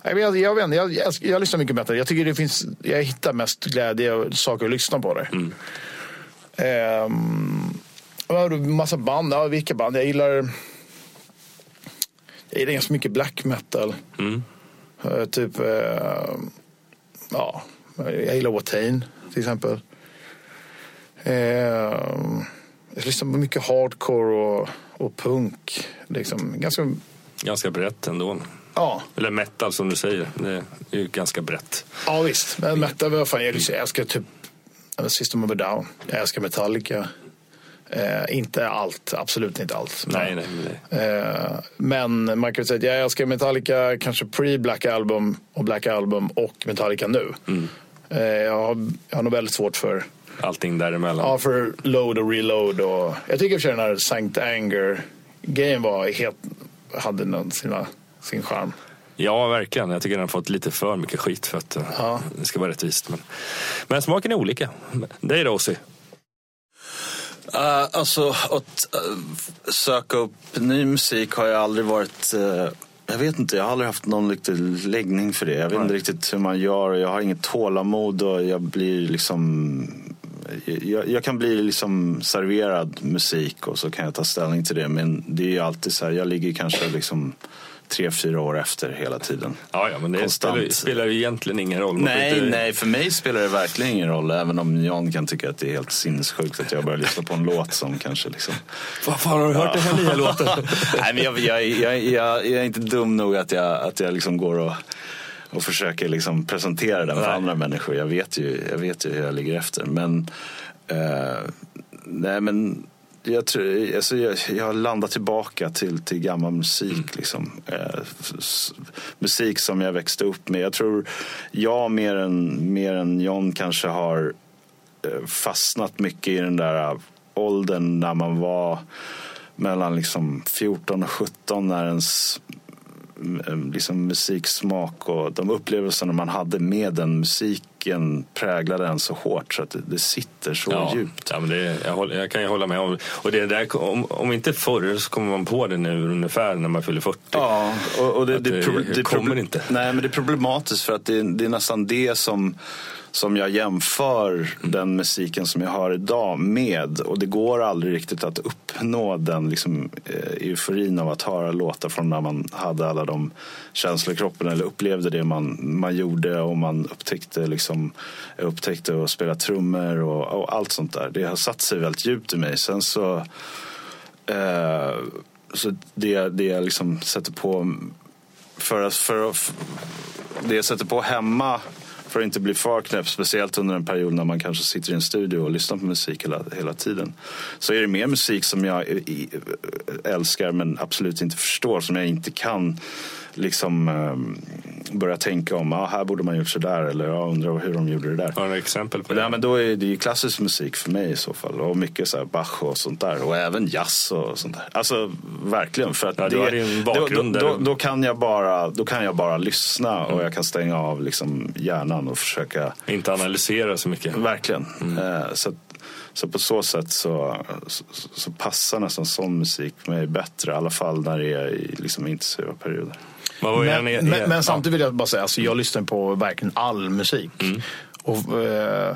jag, vet, jag, vet, jag, jag, jag lyssnar mycket metal. Jag tycker det finns, jag hittar mest glädje och saker att lyssna på där. Mm. Ehm, du? massa band, ja vilka band? Jag gillar jag gillar ganska mycket black metal. Mm. Eh, typ, eh, ja, jag gillar Watain till exempel. Eh, jag lyssnar på mycket hardcore och, och punk. Liksom, ganska, Ganska brett ändå. ja, Eller metal som du säger. Det är ju ganska brett. ja, visst. Men metal, vad fan, jag, lyssnar- jag älskar typ System of a Down. Jag älskar Metallica. Eh, inte allt, absolut inte allt. Men, Nej, nej. det- Eh, men man kan säga att jag älskar Metallica kanske pre-Black Album och Black Album och Metallica nu. Eh, jag, har, jag har nog väldigt svårt för, Allting däremellan. ja, för load och reload. Och, jag tycker i och för sig den här Sankt Anger-grejen var helt, hade någon, sina, sin charm. Ja, verkligen. Jag tycker den har fått lite för mycket skit för att eh, Ja. det ska vara rättvist. Men, men smaken är olika. Det är det Ozzy. Uh, alltså, att uh, söka upp ny musik har jag aldrig varit... Uh, jag vet inte, jag har aldrig haft någon riktig läggning för det. Jag vet inte riktigt hur man gör jag har inget tålamod och jag blir liksom... Jag, jag kan bli liksom serverad musik och så kan jag ta ställning till det. Men det är ju alltid så här, jag ligger kanske liksom tre, fyra år efter hela tiden. Ja, ja men det Konstant. spelar, spelar ju egentligen ingen roll. Nej, inte- nej, för mig spelar det verkligen ingen roll. Även om Jan kan tycka att det är helt sinnessjukt att jag börjar lyssna på en låt som kanske liksom... Vad fan har du hört den här nya låten? (laughs) Nej, men jag, jag, jag, jag, jag är inte dum nog att jag, att jag liksom går och, och försöker liksom presentera den för Nej. andra människor. Jag vet, ju, jag vet ju hur jag ligger efter. Men, eh, nej, men jag, tror, alltså jag, jag har landat tillbaka till, till gammal musik. Liksom. Eh, musik som jag växte upp med. Jag tror jag mer än, mer än John kanske har eh, fastnat mycket i den där åldern när man var mellan liksom 14 och 17 när ens mm, liksom musiksmak och de upplevelserna man hade med den musiken präglade en så hårt så att det, det sitter så Ja, djupt. ja men det, jag, håller, jag kan ju hålla med om. Och det där, om, om inte förr så kommer man på det nu ungefär när man fyller 40. Ja, och, och det, det, det kommer inte. Nej, men det är problematiskt för att det, det är nästan det som, som jag jämför Mm. den musiken som jag har idag med. Och det går aldrig riktigt att uppnå den liksom, eh, euforin av att höra låtar från när man hade alla de känslor i kroppen eller upplevde det man, man gjorde och man upptäckte, liksom, upptäckte att spela trummor och, och allt sånt där. Det har satt sig väldigt djupt i mig. Sen så Eh, så det, det jag liksom sätter på för, att- för, det jag sätter på hemma för att inte bli för knäpp, speciellt under en period när man kanske sitter i en studio och lyssnar på musik hela, hela tiden. Så är det mer musik som jag älskar men absolut inte förstår, som jag inte kan liksom eh, börja tänka om, ah, här borde man gjort sådär eller jag undrar hur de gjorde det där. Har du några exempel på det? Nej, men då är det ju klassisk musik för mig i så fall. Och mycket så här Bach och sånt där. Och även jazz och sånt där. Alltså verkligen. För att Ja, det, då, då, då, då, kan jag bara, då kan jag bara lyssna och jag kan stänga av liksom hjärnan och försöka Inte analysera så mycket. Verkligen. Eh, Så, så på så sätt så, så, så passar nästan sån musik mig bättre. I alla fall när det är i liksom intensiva perioder. Men, men, men samtidigt vill jag bara säga, alltså, jag lyssnar på verkligen all musik. Och, eh,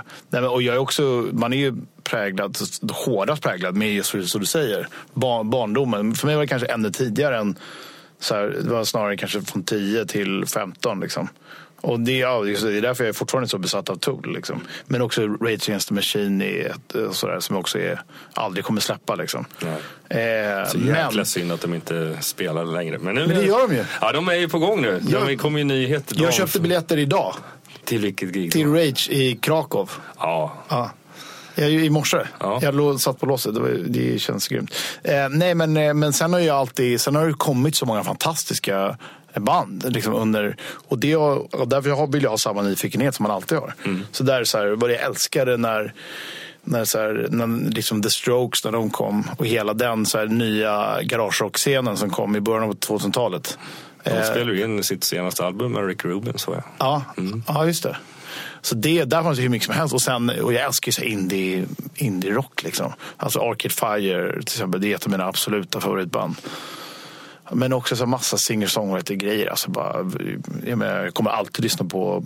och jag är också, man är ju präglad, hårdast präglad med just som du säger, barn, barndomen. För mig var det kanske ännu tidigare än, så här, det var snarare kanske från 10 till 15 liksom. Och det, ja, det är därför jag är fortfarande så besatt av Tool. Liksom. Men också Rage Against the Machine är ett, eh, sådär, som också är, aldrig kommer släppa. Liksom. Eh, Så jäkla men synd att de inte spelar längre. Men, nu, Men det gör de ju. Ja, de är ju på gång nu. Jag- De kommer ju nyheter. jag köpte biljetter idag Till vilket gig? till? Rage i Krakow. Ja. Ja. Jag, I morse. Ja. Jag låg, satt på låset. Det, var, det känns grymt. Eh, nej, men, eh, men sen har ju alltid sen har det kommit så många fantastiska band. Liksom under, och, det, och därför har- vill jag ha samma nyfikenhet som man alltid har. Så där så här, vad jag älskade när när, så här, när liksom The Strokes när de kom och hela den så här, nya garagerock-scenen som kom i början av 2000-talet. De Eh, spelar ju in sitt senaste album med Rick Rubin. Så jag. Ja, ja just det. Så det, där fanns det hur mycket som helst. Och, sen, och jag älskar ju så indie, indie-rock. Liksom. Alltså Arcade Fire till exempel, det är ett av mina absoluta favoritband. Men också så massa singer-songwriter-grejer. Alltså bara, jag, menar, jag kommer alltid lyssna på,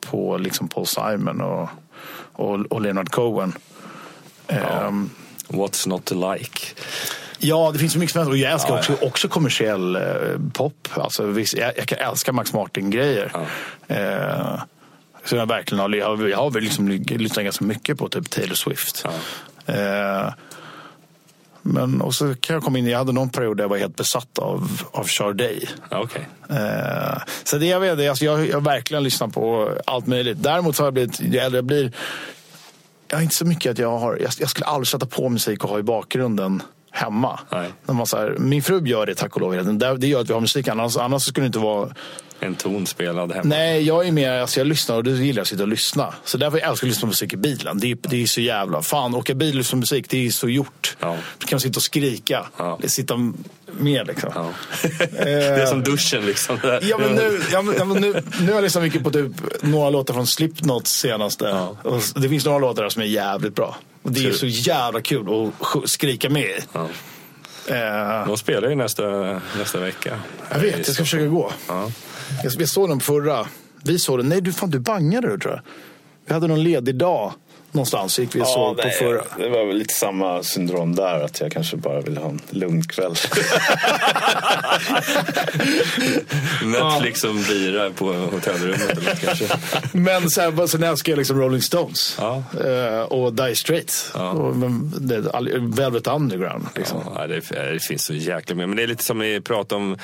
på liksom Paul Simon och, och, och Leonard Cohen. Ehm, What's not to like? Ja, det finns så mycket som helst. Och jag älskar Ja, också, också kommersiell eh, pop. Alltså, jag, jag kan älska Max Martin-grejer. Eh, så jag verkligen har, jag har, jag har liksom lyssnat ganska mycket på typ Taylor Swift. Eh, men och så kan jag komma in, jag hade någon period där jag var helt besatt av, av. Ja, Okej. Eh, så det jag vet, alltså jag, jag verkligen lyssnat på allt möjligt. Däremot så har jag blivit, ju äldre jag blir, jag inte så mycket att jag har, jag, jag skulle aldrig sätta på musik och ha i bakgrunden hemma. Nej. När man så här, min fru gör det tack och lov. Det det gör att vi har musik, annars, annars skulle det inte vara En ton spelad hemma. Nej, jag är mer, alltså jag lyssnar och då gillar jag att sitta och lyssna. Så därför älskar jag att lyssna på musik i bilen. Det är, det är så jävla, fan åka bil och lyssna på musik, det är så gjort. Ja. Då kan man sitta och skrika, Ja. sitta med liksom. Ja. (laughs) det är som duschen liksom. Ja, men nu, ja, men, nu, nu har jag lyssnat mycket på typ några låtar från Slipknots senaste. Ja. Och det finns några låtar där som är jävligt bra. Och det är så jävla kul att skrika med i. Ja. Eh, De spelar ju nästa, nästa vecka. jag vet, jag ska försöka gå. Ja. Jag, såg den förra. Vi såg den. Nej, du, fan, du bangade du tror jag. Vi hade någon ledig dag någonstans. Gick vi och såg på nej, förra. Det var väl lite samma syndrom där, att jag kanske bara ville ha en lugn kväll. (laughs) Netflix som bira på hotellrummet eller något kanske. (laughs) Men sen, sen älskar jag liksom Rolling Stones. Ja. Eh, och Die Straits. Ja. Och, Velvet Underground. Liksom. Ja, det, det finns så jäkla mycket. Men det är lite som vi pratade om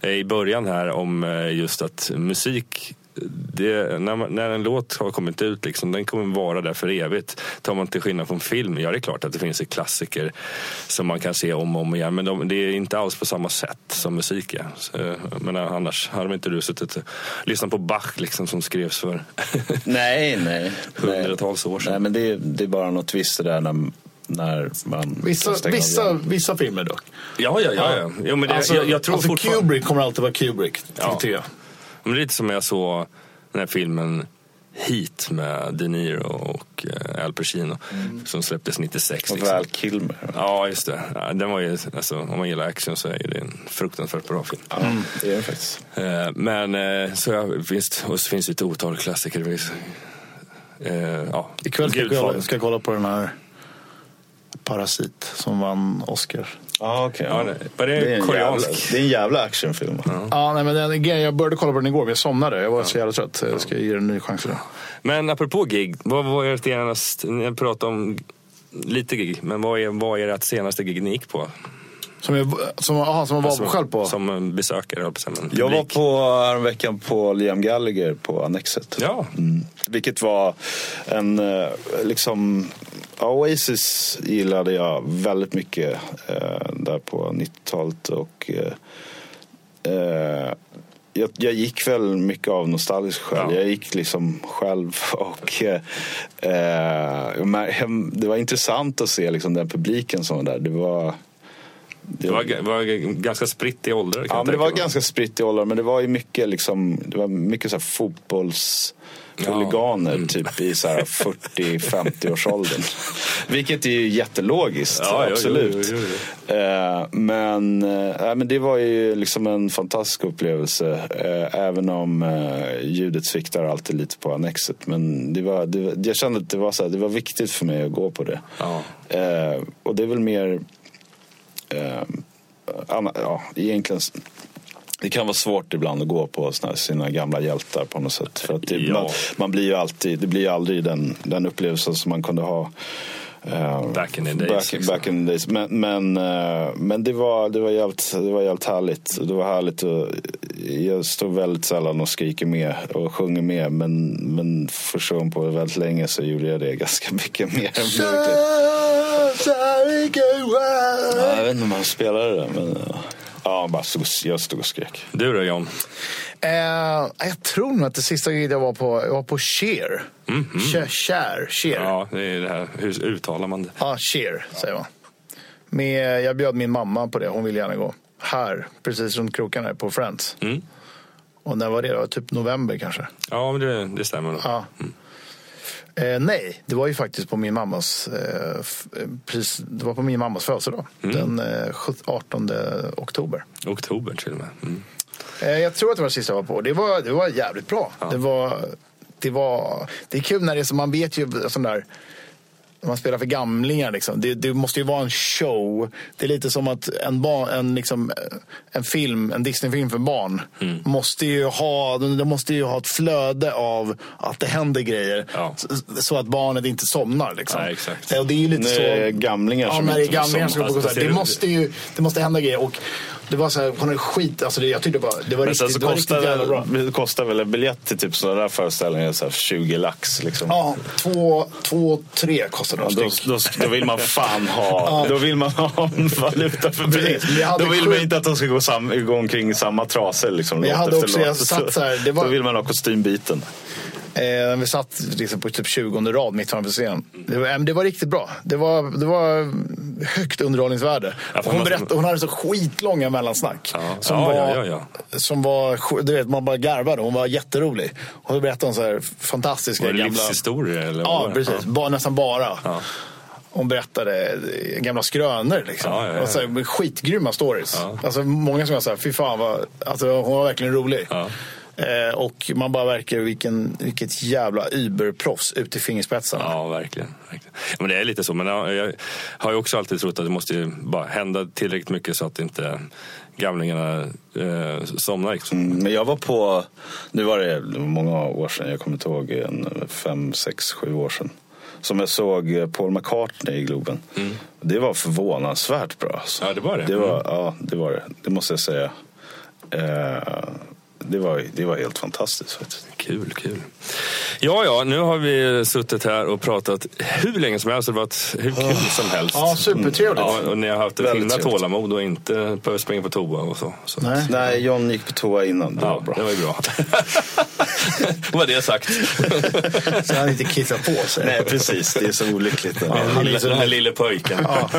eh, i början här om eh, just att musik det, när, man, när en låt har kommit ut, liksom, den kommer vara där för evigt. Tar man till skillnad från film, ja det är klart att det finns klassiker som man kan se om och om igen. Men de, det är inte alls på samma sätt som musik är. Så, jag menar, annars hade inte du suttit och lyssnat på Bach liksom, som skrevs för (laughs) nej, nej. hundratals år sedan. Nej, men det, är- det är bara något visst där när, när man Vissa, vissa, vissa filmer dock. Ja, ja, ja. ja. Jo, men det, alltså, jag, jag tror alltså fortfarande... Kubrick kommer alltid vara Kubrick. Ja. Ja. Men det är lite som jag såg den här filmen Heat med De Niro och eh, Al Pacino som släpptes 96. Och Liksom. Val Kilmer. Ja, just det. Ja, den var ju, alltså, om man gillar action så är det en fruktansvärt bra film. Ja, det är det faktiskt. Eh, men eh, så ja, visst, och så finns det ett otal klassiker. Eh, ja. Ikväll ska jag, kolla, ska jag kolla på den här Parasit som vann Oscar. Ja, okej. Ja, ja. det- var det är koreansk? jävla- Det är en jävla actionfilm. Ja, nej, men den, jag började kolla på den igår men jag somnade. Jag var så jävla trött. Jag ska ge den en ny chans idag. Men apropå gig, vad var ert senaste, ni pratade om lite gig, men vad är, vad är ert senaste gig ni gick på? Som jag, som, aha, som jag var själv på. Som besökare, jag på Jag var på häromveckan på Liam Gallagher på Annexet. Ja, Mm. Vilket var en, eh, liksom, Oasis gillade jag väldigt mycket eh, där på 90-talet. Och, eh, eh, jag, jag gick väl mycket av nostalgisk skäl. Ja. Jag gick liksom själv (laughs) och eh, eh, det var intressant att se liksom den publiken som var där. Det var, det var, det var ganska spritt i åldrar. Ja, men det var mig. ganska spritt i åldrar. Men det var ju mycket, liksom, det var mycket så här Ja, mm. typ i så här (laughs) 40-50-årsåldern. Vilket är ju jättelogiskt, Ja, absolut. jo, jo, jo. Eh, men, eh, men det var ju liksom en fantastisk upplevelse. Eh, även om eh, ljudet sviktar alltid lite på Annexet. Men det var, det, jag kände att det var, så här, det var viktigt för mig att gå på det. Ja. Eh, och det är väl mer... Eh, anna, ja, egentligen... det kan vara svårt ibland att gå på såna, sina gamla hjältar på något sätt. För att det, Ja. man, man blir ju alltid, det blir ju aldrig den, den upplevelsen som man kunde ha eh, Back in the days, Back, liksom. back in the days. Men, men, eh, men det, var, det, var jävligt, det var jävligt härligt. Det var härligt och jag står väldigt sällan och skriker med och sjunger med. Men, men första gången på väldigt länge så gjorde jag det ganska mycket mer. än jag vet inte om han spelade det. Men, eh, ja, bara stod, jag stod och skrek. Du då John? Eh, jag tror nog att det sista giget jag var på, jag var på Cher. Cher, Cher, Cher. Ja. Ja, det är det här. Hur uttalar man det? Cher säger man. Med, jag bjöd min mamma på det, hon ville gärna gå. Här, precis runt kroken här på Friends. Mm. Och när var det då? Typ november kanske? Ja, men det, det stämmer nog. Ja. Eh, nej, det var ju faktiskt på min mammas eh, eh, precis, det var på min mammas födelsedag. Den eh, 17 18 oktober. Oktober till och med. Mm. Eh, jag tror att det var det sista jag var på. Det var, det var jävligt bra. Det, var, det, var, det är kul när det är som man vet ju sån där när man spelar för gamlingar. Liksom. Det, det måste ju vara en show. Det är lite som att en, barn, en, liksom, en film, en Disney-film för barn måste ju ha, de måste ju ha ett flöde av att det händer grejer. Ja. Så, så att barnet inte somnar. Liksom. Nej, exakt. Eh, Och det är ju lite Nu så. gamlingar Ja, som när det är gamlingar som Alltså, konsert. ser Det måste ju det måste hända grejer. Och det var så här, hon hade skit, alltså det, jag tyckte bara, det var Men sen riktigt, så det var riktigt kostar, jävla bra. väl, det kostar väl en biljett till typ sådana där föreställningar så här 20 lax. Liksom. Ja, två, två tre kostade de Ja, då, då, då vill man fan ha, (laughs) då vill man ha en valuta för men hade Då vill sju- man inte att de ska gå, sam, gå omkring i samma trasor. Liksom, Men jag hade också- jag satt så här, det var- Då vill man ha kostymbiten. Eh, vi satt liksom på typ 20 rad mitt framför scenen. Det var, det var riktigt bra. Det var, det var högt underhållningsvärde. Ja, hon, berättade, hon hade så skitlånga mellansnack. Ja. Som, Ja, var, som var, du vet, man bara garvade. Hon var jätterolig. Och då berättade hon så här fantastiska Var det gamla... livshistoria? Eller vad Ja, precis. Ba, nästan bara. Hon berättade gamla skrönor. Liksom. Ja, ja, ja. Och så här, skitgrymma stories. Alltså, många som så här, fy fan vad... Alltså, hon var verkligen rolig. Eh, och man bara verkar vilken, vilket jävla überproffs ut i fingerspetsarna. Ja, verkligen. verkligen. Men det är lite så. Men jag, jag har ju också alltid trott att det måste ju bara hända tillräckligt mycket så att inte gamlingarna eh, somnar. Liksom. Mm, Men jag var på, nu var det många år sedan, jag kommer inte ihåg, en fem, sex, sju år sedan. Som jag såg Paul McCartney i Globen. Det var förvånansvärt bra. Alltså. Ja, det var det. Det var, Ja, det var det. Det måste jag säga. Eh, det, var, det var helt fantastiskt faktiskt. Kul, kul. Ja, ja, nu har vi suttit här och pratat hur länge som helst. Det har varit hur kul som helst. Ja, supertrevligt. Ja, och ni har haft ett Väldigt himla tålamod och inte behövt springa på toa och så. så. Nej. Nej, John gick på toa innan. Det Ja, var bra. det var ju bra. (laughs) (laughs) Var det sagt. Så han inte kissar på sig. Nej, precis. Det är så olyckligt. Ja, den, lille, den här lille pojken. Ja.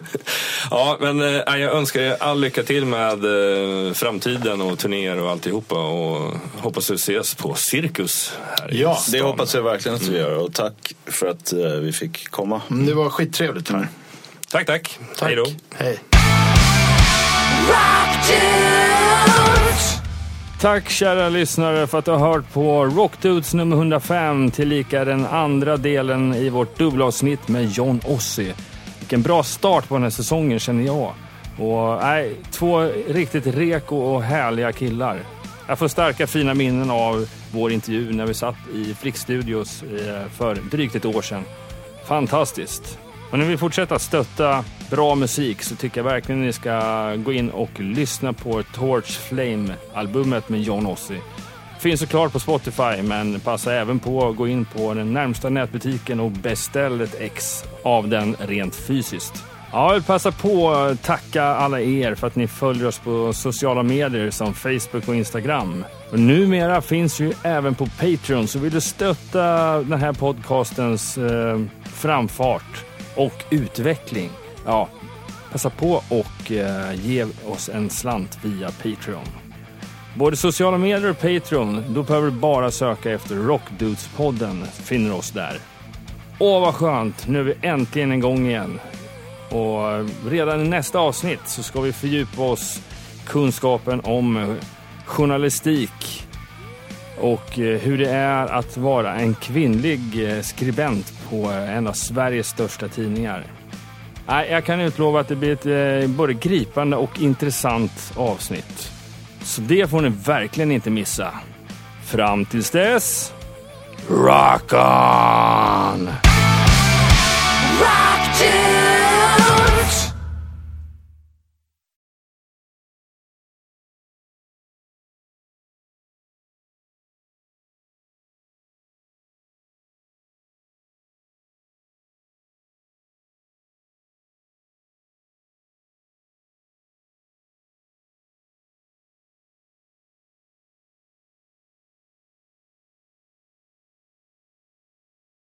(laughs) ja, men eh, jag önskar er all lycka till med eh, framtiden och turnéer och alltihopa. Och hoppas vi ses på Cirkus här i Ja, Det stan. hoppas jag verkligen att vi gör. Och tack för att eh, vi fick komma. Mm, Det var skittrevligt. Här. Tack, tack. Tack. Hej då. Hej. Tack kära lyssnare för att du har hört på Rockdudes nummer 105 tillika den andra delen i vårt dubbelavsnitt med John Ossie. Vilken bra start på den här säsongen känner jag. Och nej, två riktigt reko och härliga killar. Jag får starka fina minnen av vår intervju när vi satt i Frick Studios eh, för drygt ett år sedan. Fantastiskt. Och när vi fortsätter att stötta bra musik så tycker jag verkligen ni ska gå in och lyssna på Torch Flame-albumet med John Ossie. Finns såklart på Spotify, men passa även på att gå in på den närmsta nätbutiken och beställ ett ex av den rent fysiskt. Ja, jag vill passa på att tacka alla er för att ni följer oss på sociala medier som Facebook och Instagram. Och numera finns vi även på Patreon, så vill du stötta den här podcastens eh, framfart och utveckling, ja, passa på och eh, ge oss en slant via Patreon. Både sociala medier och Patreon, då behöver du bara söka efter Rockdudes-podden, finner du oss där. Åh vad skönt, nu är vi äntligen igång igen. Och redan i nästa avsnitt så ska vi fördjupa oss kunskapen om eh, journalistik och eh, hur det är att vara en kvinnlig eh, skribent på en av Sveriges största tidningar. Jag kan utlova att det blir ett både gripande och intressant avsnitt. Så det får ni verkligen inte missa. Fram tills dess, rock on!